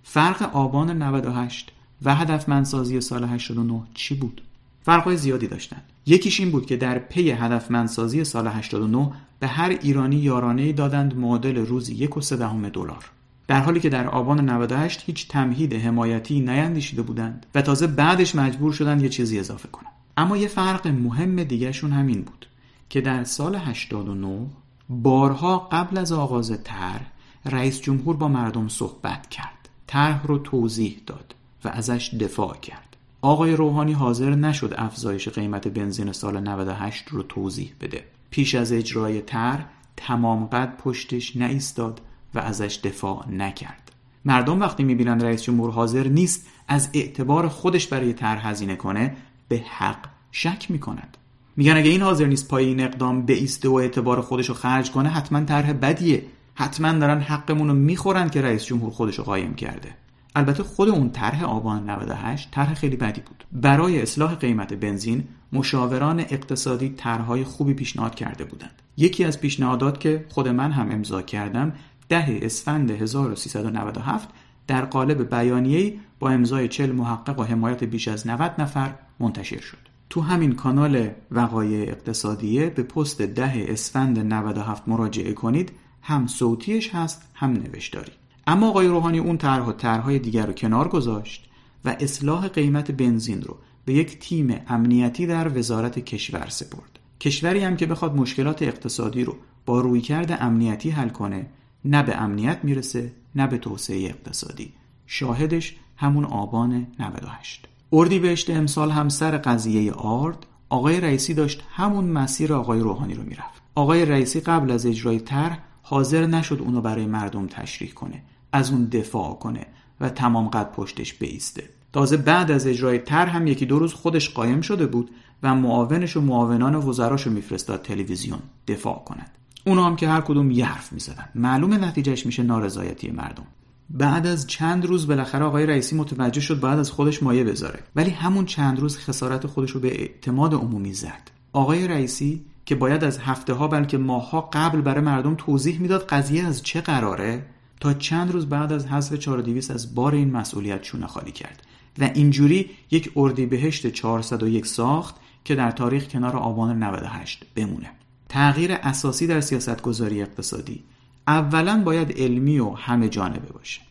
فرق آبان 98 و هدفمندسازی سال 89 چی بود؟ فرقای زیادی داشتند. یکیش این بود که در پی هدفمندسازی سال 89 به هر ایرانی یارانه دادند معادل روزی یک و دهم دلار. در حالی که در آبان 98 هیچ تمهید حمایتی نیندیشیده بودند و تازه بعدش مجبور شدند یه چیزی اضافه کنند. اما یه فرق مهم دیگهشون همین بود که در سال 89 بارها قبل از آغاز طرح رئیس جمهور با مردم صحبت کرد. طرح رو توضیح داد و ازش دفاع کرد. آقای روحانی حاضر نشد افزایش قیمت بنزین سال 98 رو توضیح بده. پیش از اجرای طرح تمام قد پشتش نایستاد و ازش دفاع نکرد. مردم وقتی می‌بینن رئیس جمهور حاضر نیست از اعتبار خودش برای طرح هزینه کنه به حق شک می‌کنند میگن اگه این حاضر نیست پای این اقدام بیسته و اعتبار خودش رو خرج کنه حتما طرح بدیه. حتما دارن حقمون رو می‌خورن که رئیس جمهور خودش رو قایم کرده. البته خود اون طرح آبان 98 طرح خیلی بدی بود. برای اصلاح قیمت بنزین مشاوران اقتصادی طرحهای خوبی پیشنهاد کرده بودند. یکی از پیشنهادات که خود من هم امضا کردم ده اسفند 1397 در قالب بیانیه‌ای با امضای 40 محقق و حمایت بیش از 90 نفر منتشر شد. تو همین کانال وقایع اقتصادیه به پست ده اسفند 97 مراجعه کنید. هم صوتیش هست هم نوشتاری. اما آقای روحانی اون طرح و طرحهای دیگر رو کنار گذاشت و اصلاح قیمت بنزین رو به یک تیم امنیتی در وزارت کشور سپرد. کشوری هم که بخواد مشکلات اقتصادی رو با رویکرد امنیتی حل کنه نه به امنیت می‌رسه نه به توسعه اقتصادی. شاهدش همون آبان 98 اردیبهشت امسال هم سر قضیه آرد آقای رئیسی داشت همون مسیر آقای روحانی رو می‌رفت. آقای رئیسی قبل از اجرای طرح حاضر نشد اونو برای مردم تشریح کنه از اون دفاع کنه و تمام قد پشتش بیسته. تازه بعد از اجرای طرح هم یکی دو روز خودش قایم شده بود و معاونش و معاونان وزراشو میفرستاد تلویزیون دفاع کنند اونا هم که هر کدوم یه حرف می‌زدن. معلوم نتیجهش میشه نارضایتی مردم. بعد از چند روز بالاخره آقای رئیسی متوجه شد بعد از خودش مایه بذاره. ولی همون چند روز خسارت خودش رو به اعتماد عمومی زد. آقای رئیسی که باید از هفته ها بلکه ماهها قبل برای مردم توضیح می‌داد قضیه از چه قراره تا چند روز بعد از حذف 4200 از بار این مسئولیت چونه خالی کرد. و اینجوری یک اردیبهشت 401 ساخت که در تاریخ کنار آبان 98 بمونه. تغییر اساسی در سیاستگذاری اقتصادی اولا باید علمی و همه جانبه باشه.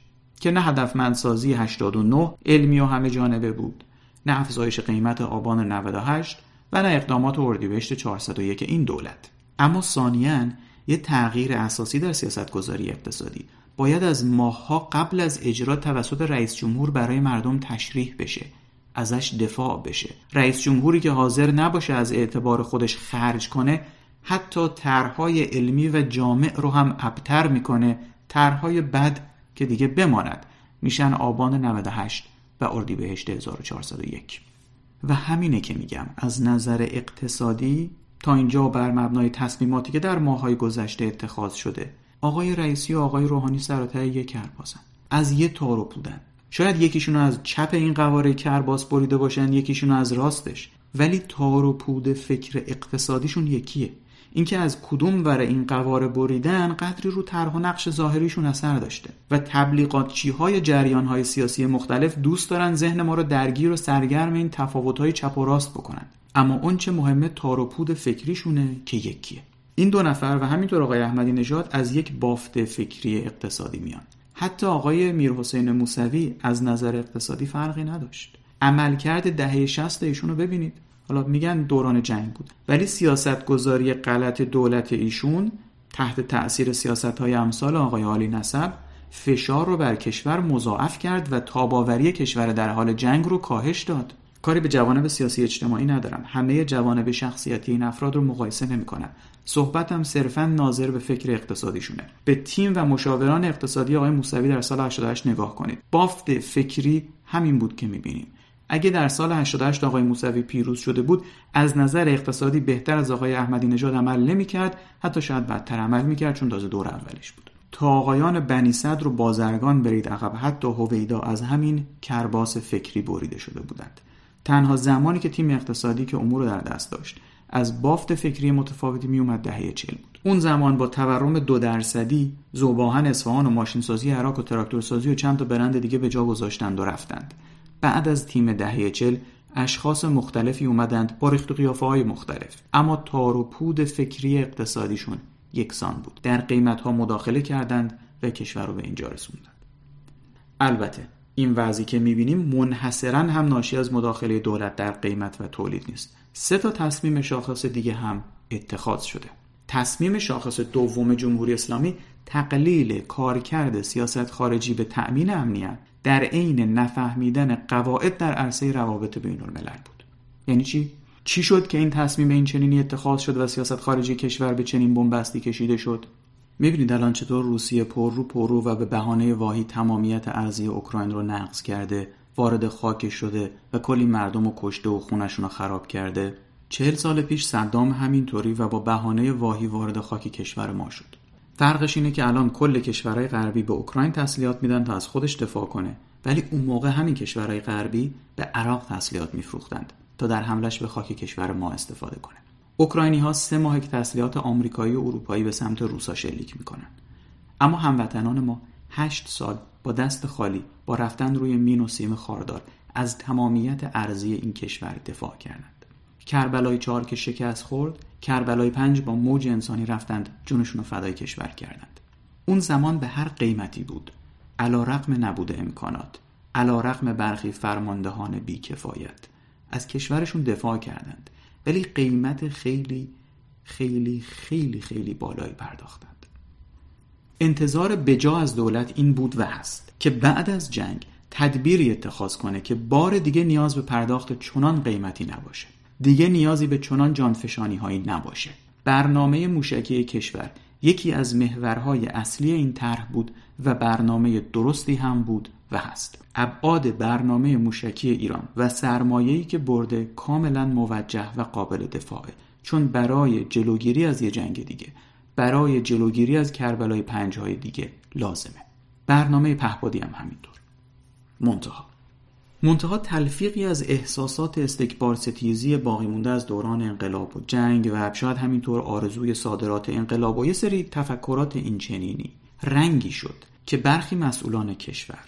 که نه هدفمندسازی 89 علمی و همه جانبه بود نه افزایش قیمت آبان 98 و نه اقدامات اردیبهشت 401 این دولت. اما ثانیا یه تغییر اساسی در سیاستگذاری اقتصادی باید از ماهها قبل از اجرا توسط رئیس جمهور برای مردم تشریح بشه ازش دفاع بشه. رئیس جمهوری که حاضر نباشه از اعتبار خودش خرج کنه حتی طرحهای علمی و جامع رو هم ابتر می‌کنه طرحهای بد که دیگه بماند. میشن آبان 98 و اردیبهشت 1401 و همینه که میگم از نظر اقتصادی تا اینجا بر مبنای تصمیماتی که در ماهای گذشته اتخاذ شده آقای رئیسی و آقای روحانی سر یک کرباسن از یه تارو بودن شاید یکیشون از چپ این قواره کرباس بریده باشن یکیشون از راستش. ولی تار و پود فکر اقتصادیشون یکیه. اینکه از کدوم ور این قواره بریدن قدری رو طرح و نقش ظاهریشون اثر داشته و تبلیغاتچی های جریان های سیاسی مختلف دوست دارن ذهن ما رو درگیر و سرگرم این تفاوت های چپ و راست بکنن. اما اون چه مهمه تار و پود فکریشونه که یکیه. این دو نفر و همینطور آقای احمدی نژاد از یک بافت فکری اقتصادی میان. حتی آقای میرحسین موسوی از نظر اقتصادی فرقی نداشت. عملکرد دهه 60 ایشون ببینید. حالا میگن دوران جنگ بود. ولی سیاست گذاری غلط دولت ایشون تحت تأثیر سیاست های امثال آقای عالی نسب فشار رو بر کشور مضاعف کرد و تاباوری کشور در حال جنگ رو کاهش داد. کاری به جوانب سیاسی اجتماعی ندارم. همه جوانب شخصیتی این افراد رو مقایسه نمی‌کنم. صحبتم صرفا ناظر به فکر اقتصادیشونه. به تیم و مشاوران اقتصادی آقای موسوی در سال 88 نگاه کنید. بافت فکری همین بود که می‌بینیم. اگه در سال 88 آقای موسوی پیروز شده بود از نظر اقتصادی بهتر از آقای احمدی نژاد عمل نمی‌کرد حتی شاید بدتر عمل می‌کرد چون تازه دور اولش بود. تا آقایان بنی صدر و بازرگان برید عقب حتی هویدا از همین کرباس فکری بریده شده بودند. تنها زمانی که تیم اقتصادی که امور رو در دست داشت از بافت فکری متفاوتی میومد دهه چل بود. اون زمان با تورم دو درصدی زوباهن اصفهان و ماشینسازی عراق و تراکتورسازی و چند تا برند دیگه به جا گذاشتند و رفتند. بعد از تیم دهه چل اشخاص مختلفی اومدند با ریخت و قیافه های مختلف. اما تار و پود فکری اقتصادیشون یکسان بود. در قیمت ها مداخله کردند و کشور رو به اینجا رسوندند. البته این وضعی که می‌بینیم منحصرا هم ناشی از مداخله دولت در قیمت و تولید نیست. سه تا تصمیم شاخص دیگه هم اتخاذ شده. تصمیم شاخص دوم جمهوری اسلامی تقلیل کارکرد سیاست خارجی به تأمین امنیت در عین نفهمیدن قواعد در عرصه روابط بین الملل بود. یعنی چی؟ چی شد که این تصمیم این چنینی اتخاذ شد و سیاست خارجی کشور به چنین بنبستی کشیده شد؟ می‌بینید الان چطور روسیه پر رو پر رو و به بهانه واهی تمامیت ارزی اوکراین رو نقض کرده وارد خاک شده و کلی مردم رو کشته و خونشون رو خراب کرده؟ چهل سال پیش صدام همینطوری و با بهانه واهی وارد خاک کشور ما شد. فرقش اینه که الان کل کشورهای غربی به اوکراین تسلیحات میدن تا از خودش دفاع کنه. ولی اون موقع همین کشورهای غربی به عراق تسلیحات میفروختند تا در حملش به خاک کشور ما استفاده کنه. اوکراینی ها سه ماه که تسلیحات آمریکایی و اروپایی به سمت روسا شلیک می‌کنن. اما هموطنان ما هشت سال با دست خالی با رفتن روی مین و سیم خاردار از تمامیت ارزی این کشور دفاع کردند کربلای چهار که شکست خورد کربلای پنج با موج انسانی رفتند جونشون رو فدای کشور کردند. اون زمان به هر قیمتی بود. علا رقم نبود امکانات. علا رقم برخی فرماندهان بیکفایت از کشورشون دفاع کردند. ولی قیمت خیلی خیلی خیلی خیلی بالایی پرداختند. انتظار بجا از دولت این بود و هست که بعد از جنگ تدبیری اتخاذ کنه که بار دیگه نیاز به پرداخت چنان قیمتی نباشه. دیگه نیازی به چنان جانفشانی هایی نباشه. برنامه موشکی کشور یکی از محورهای اصلی این طرح بود و برنامه درستی هم بود و هست. ابعاد برنامه موشکی ایران و سرمایه‌ای که برده کاملا موجه و قابل دفاعه. چون برای جلوگیری از یه جنگ دیگه برای جلوگیری از کربلای پنجهای دیگه لازمه. برنامه پهپادی هم همینطور. منتها. منتها تلفیقی از احساسات استکبار ستیزی باقی مونده از دوران انقلاب و جنگ و شاید همینطور آرزوی صادرات انقلاب و یه سری تفکرات اینچنینی. رنگی شد که برخی مسئولان کشور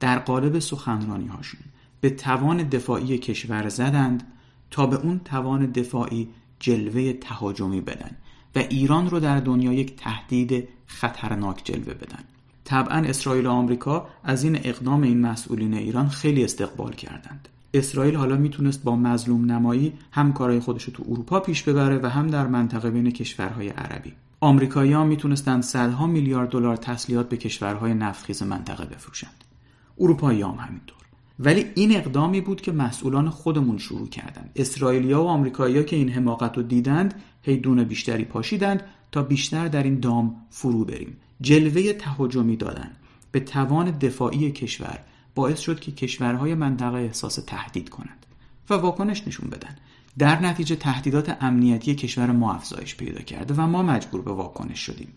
در قالب سخنرانی هاشون به توان دفاعی کشور زدند تا به اون توان دفاعی جلوه تهاجمی بدن و ایران رو در دنیا یک تهدید خطرناک جلوه بدن. طبعا اسرائیل و آمریکا از این اقدام این مسئولین ایران خیلی استقبال کردند. اسرائیل حالا می‌تونست با مظلوم نمایی هم کارهای خودش تو اروپا پیش ببره و هم در منطقه بین کشورهای عربی. آمریکایی ها می‌تونستند صدها میلیارد دلار تسلیحات به کشورهای نفتخیز منطقه بفروشند. اروپایی هم همینطور. ولی این اقدامی بود که مسئولان خودمون شروع کردند اسرائیلیا و آمریکایی‌ها که این حماقت رو دیدند هی دونه بیشتری پاشیدند تا بیشتر در این دام فرو بریم. جلوه تهاجمی دادن به توان دفاعی کشور باعث شد که کشورهای منطقه احساس تهدید کنند و واکنش نشون بدن. در نتیجه تهدیدات امنیتی کشور ما افزایش پیدا کرده و ما مجبور به واکنش شدیم.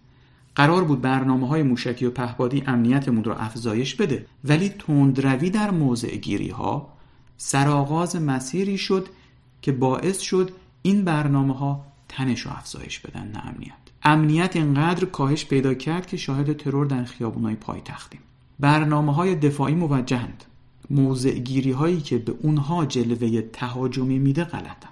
قرار بود برنامه های موشکی و پهبادی امنیتمون رو افزایش بده ولی تندروی در موضع گیری ها سرآغاز مسیری شد که باعث شد این برنامه ها تنش و افزایش بدن نه امنیت. امنیت اینقدر کاهش پیدا کرد که شاهد ترور در خیابونای پایتختیم. برنامه های دفاعی موجهند موضع گیری هایی که به اونها جلوه تهاجمی میده غلطن.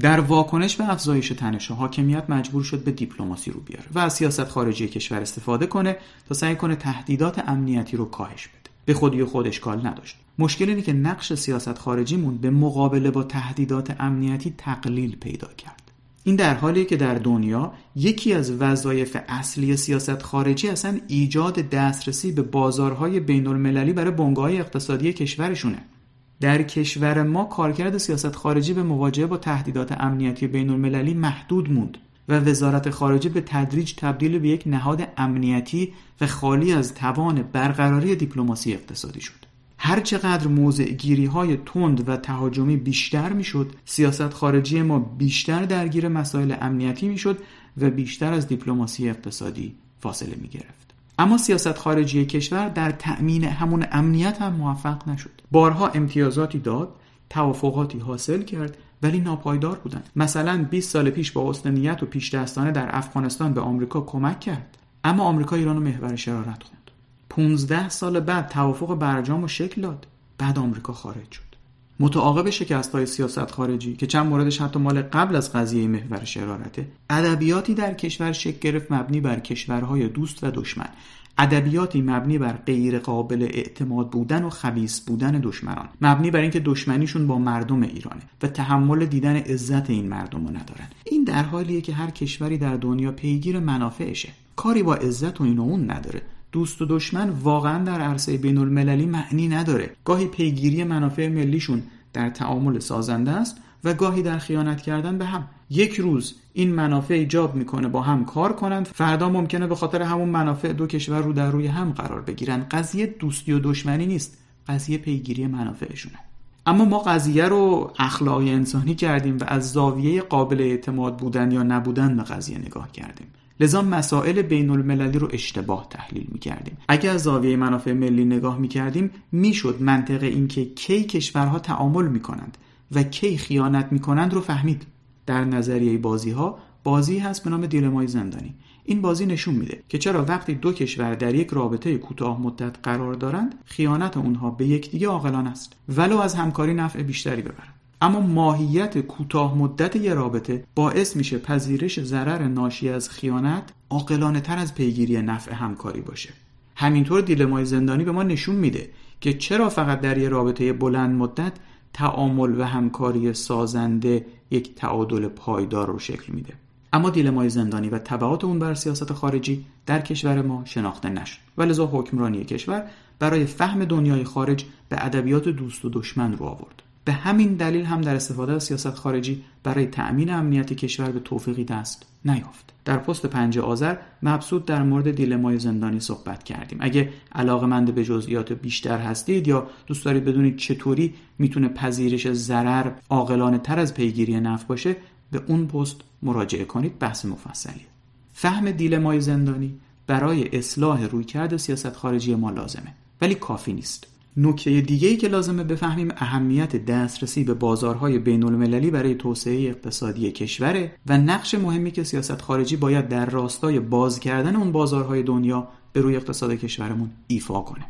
در واکنش به افزایش تنش حاکمیت مجبور شد به دیپلماسی رو بیاره و از سیاست خارجی کشور استفاده کنه تا سعی کنه تهدیدات امنیتی رو کاهش بده. به خودی و خود اشکال نداشت. مشکل اینه که نقش سیاست خارجیمون به مقابله با تهدیدات امنیتی تقلیل پیدا کرد. این در حالی که در دنیا یکی از وظایف اصلی سیاست خارجی اصلا ایجاد دسترسی به بازارهای بین المللی برای بنگاه اقتصادی کشورشونه در کشور ما کارکرد سیاست خارجی به مواجهه با تهدیدات امنیتی بین المللی محدود موند و وزارت خارجه به تدریج تبدیل به یک نهاد امنیتی و خالی از توان برقراری دیپلماسی اقتصادی شد. هر چقدر موضع گیری های تند و تهاجمی بیشتر می‌شد سیاست خارجی ما بیشتر درگیر مسائل امنیتی می‌شد و بیشتر از دیپلماسی اقتصادی فاصله می گرفت. اما سیاست خارجی کشور در تأمین همون امنیت هم موفق نشد. بارها امتیازاتی داد، توافقاتی حاصل کرد ولی ناپایدار بودند. مثلا 20 سال پیش با حسن و پیش دستانه در افغانستان به آمریکا کمک کرد. اما آمریکا ایران محور شرارت خوند. 15 سال بعد توافق برجام و شکل داد. بعد آمریکا خارج شد. متعاقب شکست های سیاست خارجی که چند موردش حتی مال قبل از قضیه محور شرارته ادبیاتی در کشور شکل گرفت مبنی بر کشورهای دوست و دشمن. ادبیاتی مبنی بر غیر قابل اعتماد بودن و خبیس بودن دشمنان. مبنی بر اینکه دشمنیشون با مردم ایرانه و تحمل دیدن عزت این مردم رو ندارن. این در حالیه که هر کشوری در دنیا پیگیر منافعشه. کاری با عزت و این و اون نداره. دوست و دشمن واقعا در عرصه بین المللی معنی نداره. گاهی پیگیری منافع ملیشون در تعامل سازنده است و گاهی در خیانت کردن به هم. یک روز این منافع ایجاب می‌کنه با هم کار کنند. فردا ممکنه به خاطر همون منافع دو کشور رو در روی هم قرار بگیرن. قضیه دوستی و دشمنی نیست قضیه پیگیری منافعشونه. اما ما قضیه رو اخلاقی انسانی کردیم و از زاویه قابل اعتماد بودن یا نبودن به قضیه نگاه کردیم. لذا مسائل بین المللی رو اشتباه تحلیل می کردیم اگر از زاویه منافع ملی نگاه می کردیم می شد منطق اینکه کی کشورها تعامل می کنند و کی خیانت می کنند رو فهمید. در نظریه بازی ها بازی هست به نام دیلمای زندانی. این بازی نشون میده که چرا وقتی دو کشور در یک رابطه کوتاه مدت قرار دارند خیانت اونها به یکدیگه عاقلانه است. ولو از همکاری نفع بیشتری ببرند. اما ماهیت کوتاه مدت یه رابطه باعث میشه پذیرش ضرر ناشی از خیانت عاقلانه تر از پیگیری نفع همکاری باشه. همینطور دیلمای زندانی به ما نشون میده که چرا فقط در یه رابطه بلند مدت تعامل و همکاری سازنده یک تعادل پایدار رو شکل میده. اما دیلمای زندانی و تبعات اون بر سیاست خارجی در کشور ما شناخته نشد. و لذا حکمرانی کشور برای فهم دنیای خارج به ادبیات دوست و دشمن رو آورد. به همین دلیل هم در استفاده از سیاست خارجی برای تأمین امنیت کشور به توفیقی دست نیافت. در پست پنج آذر مبسوط در مورد دیلمای زندانی صحبت کردیم. اگه علاقمند به جزئیات بیشتر هستید یا دوست دارید بدونید چطوری می‌تونه پذیرش ضرر عاقلانه تر از پیگیری نفع باشه به اون پست مراجعه کنید. بحث مفصلی فهم دیلمای زندانی برای اصلاح رویکرد سیاست خارجی ما لازمه ولی کافی نیست. نکته دیگه ای که لازمه بفهمیم اهمیت دسترسی به بازارهای بین المللی برای توسعه اقتصادی کشوره و نقش مهمی که سیاست خارجی باید در راستای باز کردن اون بازارهای دنیا به روی اقتصاد کشورمون ایفا کنه.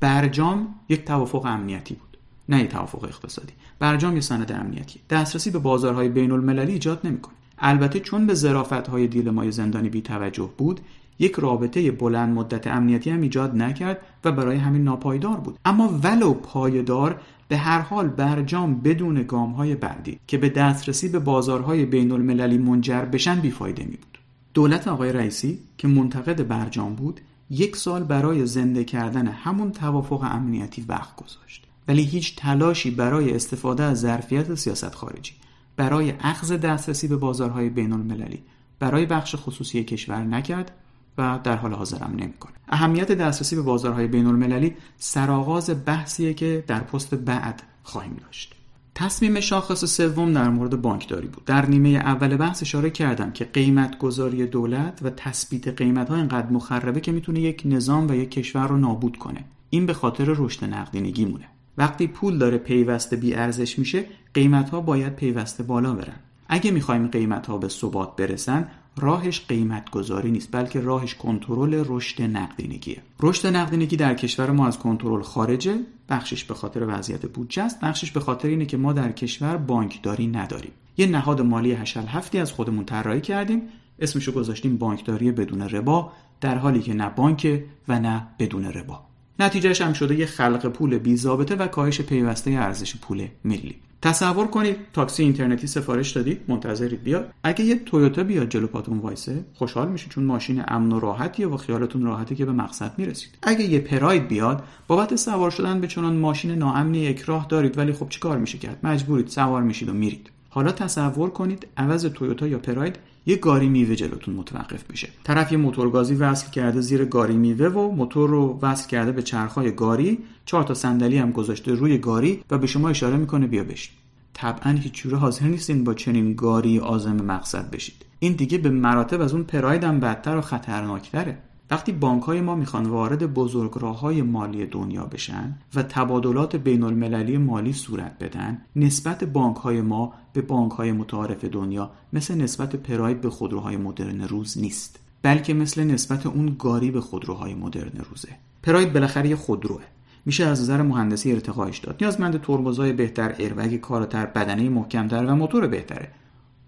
برجام یک توافق امنیتی بود نه یک توافق اقتصادی. برجام یه سند امنیتی. دسترسی به بازارهای بین المللی ایجاد نمی‌کنه. البته چون به ظرافت های دیلمای زندانی بی توجه بود یک رابطه بلند مدت امنیتی هم ایجاد نکرد و برای همین ناپایدار بود. اما ولو پایدار به هر حال برجام بدون گام های بعدی که به دسترسی به بازارهای بین المللی منجر بشن بیفایده می بود. دولت آقای رئیسی که منتقد برجام بود یک سال برای زنده کردن همون توافق امنیتی وقت گذاشت. ولی هیچ تلاشی برای استفاده از ظرفیت سیاست خارجی برای اخذ دسترسی به بازارهای بین المللی برای بخش خصوصی کشور نکرد و در حال حاضرم نمی‌کنه. اهمیت دسترسی به بازارهای بین المللی سرآغاز بحثیه که در پست بعد خواهیم داشت. تصمیم شاخص سوم در مورد بانکداری بود. در نیمه اول بحث اشاره کردم که قیمت گذاری دولت و تثبیت قیمت ها اینقدر مخربه که می‌تونه یک نظام و یک کشور رو نابود کنه. این به خاطر رشد نقدینگی مونه وقتی پول داره پیوسته بی ارزش میشه قیمت ها باید پیوسته بالا برن. اگه می‌خوایم قیمت ها به ثبات برسن راهش قیمت گذاری نیست بلکه راهش کنترل رشد نقدینگیه. رشد نقدینگی در کشور ما از کنترل خارجه بخشش به خاطر وضعیت بودجه است بخشش به خاطر اینه که ما در کشور بانکداری نداریم. یه نهاد مالی هشل هفتی از خودمون طراحی کردیم اسمشو گذاشتیم بانکداری بدون ربا در حالی که نه بانک و نه بدون ربا. نتیجهش هم شده یه خلق پول بی و کاهش پیوسته ارزش پول ملی. تصور کنید تاکسی اینترنتی سفارش دادید منتظرید بیاد. اگه یه تویوتا بیاد جلو پاتون وایسه خوشحال میشید چون ماشین امن و راحتیه و خیالتون راحته که به مقصد می‌رسید. اگه یه پراید بیاد بابت سوار شدن به چنان ماشین ناامنی یک راه دارید ولی خب چیکار میشه کرد؟ مجبورید سوار میشید و میرید. حالا تصور کنید عوض تویوتا یا پراید یه گاری میوه جلوتون متوقف بشه طرف یه موتورگازی وصل کرده زیر گاری میوه و موتور رو وصل کرده به چرخهای گاری. چهار تا صندلی هم گذاشته روی گاری و به شما اشاره می‌کنه بیا بشین. طبعا هیچ جوره حاضر نیستین با چنین گاری آزم مقصد بشید. این دیگه به مراتب از اون پراید هم بدتر و خطرناکتره. وقتی بانک های ما می‌خوان وارد بزرگراه های مالی دنیا بشن و تبادلات بین المللی مالی صورت بدن نسبت بانک های ما به بانک های متعارف دنیا مثل نسبت پراید به خودروهای مدرن روز نیست بلکه مثل نسبت اون گاری به خودروهای مدرن روزه. پراید بالاخره یه خودروه. میشه از نظر مهندسی ارتقاش داد. نیازمند ترمزهای بهتر ایربگ کاراتر بدنه محکمتر و موتور بهتره.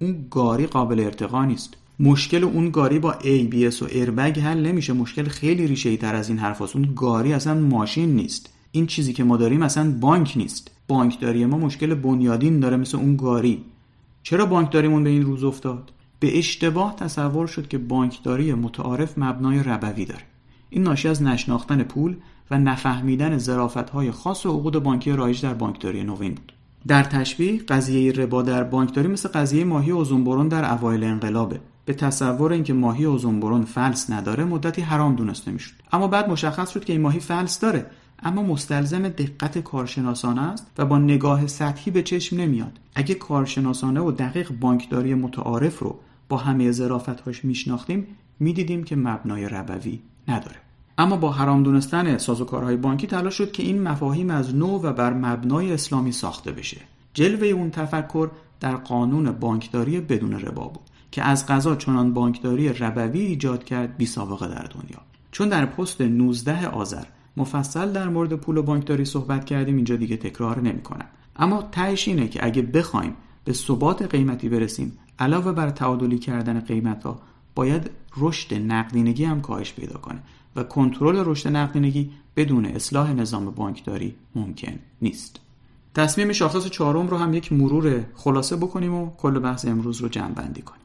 اون گاری قابل ارتقا نیست. مشکل اون گاری با ABS و ایربگ حل نمیشه. مشکل خیلی ریشه تر از این حرف اون گاری اصلا ماشین نیست. این چیزی که ما داریم اصلا بانک نیست. بانکداری ما مشکل بنیادین داره مثل اون گاری. چرا بانکداریمون به این روز افتاد؟ به اشتباه تصور شد که بانکداری متعارف مبنای ربوی داره. این ناشی از نشناختن پول و نفهمیدن های خاص و عقود بانکی رایج در بانکداری نوین بود. در تشبیه قضیه ربا در بانکداری مثل قضیه ماهی اوزونبرون در اوایل انقلابه. به تصور اینکه ماهی اوزونبرون فلس نداره مدتی حرام دونسته می‌شد. اما بعد مشخص شد که این ماهی فلس داره. اما مستلزم دقت کارشناسانه است و با نگاه سطحی به چشم نمیاد. اگه کارشناسانه و دقیق بانکداری متعارف رو با همه ظرافتهاش میشناختیم می‌دیدیم که مبنای ربوی نداره. اما با حرام دونستن سازوکارهای بانکی تلاش شد که این مفاهیم از نو و بر مبنای اسلامی ساخته بشه. جلوه اون تفکر در قانون بانکداری بدون ربا بود. که از قضا چنان بانکداری ربوی ایجاد کرد بی سابقه در دنیا. چون در پست 19 آذر مفصل در مورد پول و بانکداری صحبت کردیم اینجا دیگه تکرار نمی‌کنم. اما تهش اینه که اگه بخوایم به ثبات قیمتی برسیم علاوه بر تعادلی کردن قیمت ها باید رشد نقدینگی هم کاهش پیدا کنه و کنترل رشد نقدینگی بدون اصلاح نظام بانکداری ممکن نیست. تصمیم شاخص چهارم رو هم یک مرور خلاصه بکنیم و کل بحث امروز رو جمع بندی کنیم.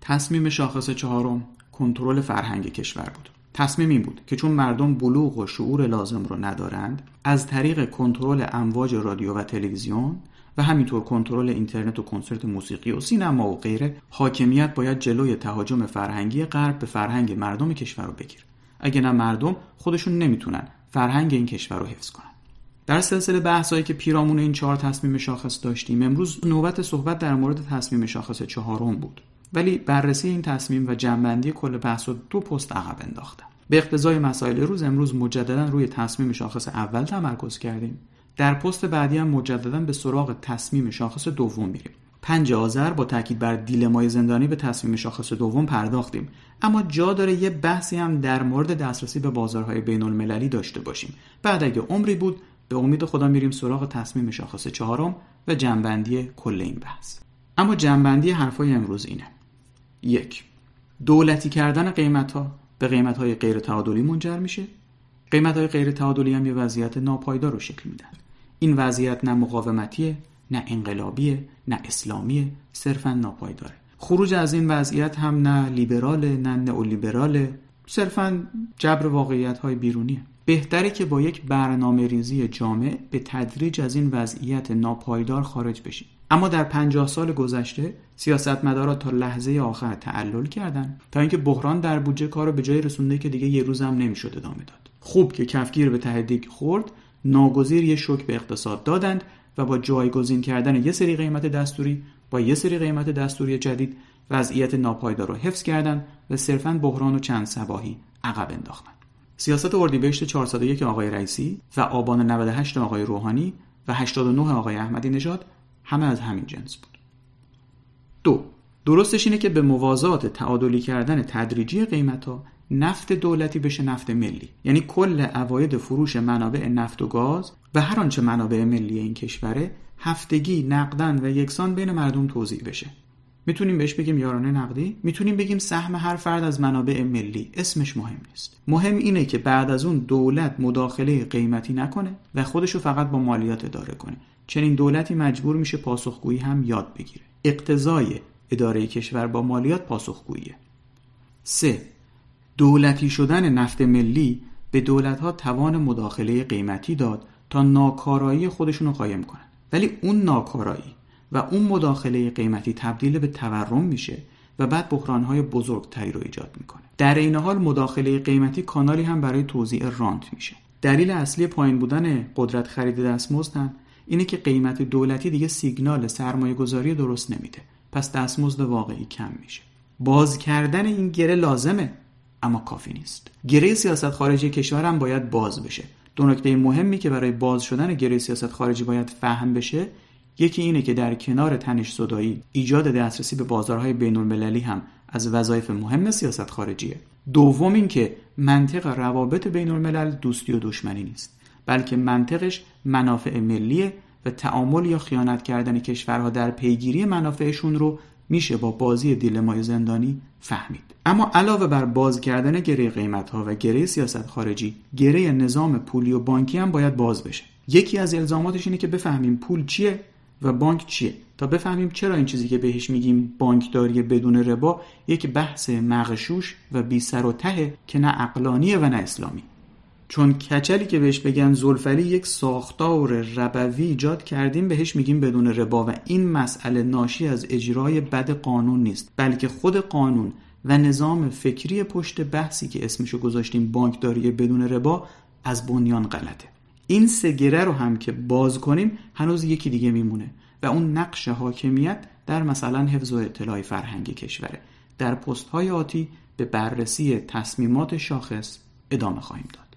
تصمیم شاخص چهارم کنترل فرهنگ کشور بود. تصمیم این بود که چون مردم بلوغ و شعور لازم رو ندارند از طریق کنترل امواج رادیو و تلویزیون و همینطور کنترل اینترنت و کنسرت موسیقی و سینما و غیره حاکمیت باید جلوی تهاجم فرهنگی غرب به فرهنگ مردم کشور رو بگیره اگه نه مردم خودشون نمی‌تونن فرهنگ این کشور رو حفظ کنن. در سلسله بحثایی که پیرامون این چهار تصمیم شاخص داشتیم امروز نوبت صحبت در مورد تصمیم شاخص چهارم بود. ولی بررسی این تصمیم و جنبندی کل بحث رو دو پست عقب انداختم به اقتضای مسائل روز امروز مجددا روی تصمیم شاخص اول تمرکز کردیم. در پست بعدی هم مجددا به سراغ تصمیم شاخص دوم میریم. پنج آذر با تاکید بر دیلمای زندانی به تصمیم شاخص دوم پرداختیم. اما جا داره یه بحثی هم در مورد دسترسی به بازارهای بین المللی داشته باشیم. بعد اگه عمری بود به امید خدا میریم سراغ تصمیم شاخص چهارم و جنبندی کل این بحث. اما جنبندی حرفای امروز اینه. یک. دولتی کردن قیمت ها به قیمت های غیر تعادلی منجر میشه. قیمت های غیر تعادلی هم یه وضعیت ناپایدار رو شکل میدن. این وضعیت نه مقاومتیه نه انقلابیه نه اسلامیه صرفا ناپایداره. خروج از این وضعیت هم نه لیبراله نه نئولیبراله. صرفا جبر واقعیت های بیرونیه. بهتره که با یک برنامه ریزی جامع به تدریج از این وضعیت ناپایدار خارج بشیم. اما در پنجاه سال گذشته سیاستمدارا تا لحظه آخر تعلل کردن تا اینکه بحران در بودجه کار رو به جای رسونده که دیگه یه روز هم نمی‌شد ادامه داد. خوب که کفگیر به تهدیگ خورد ناگزیر یه شوک به اقتصاد دادند و با جایگزین کردن یه سری قیمت دستوری با یه سری قیمت دستوری جدید وضعیت ناپایدار رو حفظ کردند و صرفا بحران و چند سباهی عقب انداختن. سیاست اردیبهشت 401 آقای رئیسی و آبان 98 آقای روحانی و 89 آقای احمدی نژاد همه از همین جنس بود. دو درستش اینه که به موازات تعادلی کردن تدریجی قیمت ها نفت دولتی بشه نفت ملی. یعنی کل عواید فروش منابع نفت و گاز و هر آنچه منابع ملی این کشوره هفتگی نقدن و یکسان بین مردم توضیح بشه. می‌تونیم بهش بگیم یارانه نقدی؟ می‌تونیم بگیم سهم هر فرد از منابع ملی. اسمش مهم نیست. مهم اینه که بعد از اون دولت مداخله قیمتی نکنه و خودشو فقط با مالیات اداره کنه. چنین دولتی مجبور میشه پاسخگویی هم یاد بگیره. اقتضای اداره کشور با مالیات پاسخگوییه. 3. دولتی شدن نفت ملی به دولتها توان مداخله قیمتی داد تا ناکارایی خودشون رو قایم کنن. ولی اون ناکارایی و اون مداخله قیمتی تبدیل به تورم میشه و بعد بحرانهای بزرگتری رو ایجاد می‌کنه. در این حال مداخله قیمتی کانالی هم برای توزیع رانت میشه. دلیل اصلی پایین بودن قدرت خرید دستمزد هم اینه که قیمت دولتی دیگه سیگنال سرمایه گذاری درست نمیده. پس دستمزد واقعی کم میشه. باز کردن این گره لازمه اما کافی نیست. گره سیاست خارجی کشور هم باید باز بشه. دو نکته مهمی که برای باز شدن گره سیاست خارجی باید فهم بشه یکی اینه که در کنار تنش صدایی ایجاد دسترسی به بازارهای بین المللی هم از وظایف مهم سیاست خارجیه. دوم اینکه منطق روابط بین الملل دوستی و دشمنی نیست. بلکه منطقش منافع ملیه و تعامل یا خیانت کردن کشورها در پیگیری منافعشون رو میشه با بازی دیلمای زندانی فهمید. اما علاوه بر باز کردن گره قیمت ها و گره سیاست خارجی گره نظام پولی و بانکی هم باید باز بشه. یکی از الزاماتش اینه که بفهمیم پول چیه و بانک چیه. تا بفهمیم چرا این چیزی که بهش میگیم بانکداری بدون ربا یک بحث مغشوش و بی سر و ته که نه اقلانیه و نه اسلامی. چون کچلی که بهش بگن زلفلی یک ساختار ربوی ایجاد کردیم بهش میگیم بدون ربا و این مسئله ناشی از اجرای بد قانون نیست بلکه خود قانون و نظام فکری پشت بحثی که اسمشو گذاشتیم بانکداری بدون ربا از بنیان غلطه. این سگره رو هم که باز کنیم هنوز یکی دیگه میمونه و اون نقش حاکمیت در مثلا حفظ و اطلاع فرهنگ کشوره. در پست های آتی به بررسی تصمیمات شاخص ادامه خواهیم داد.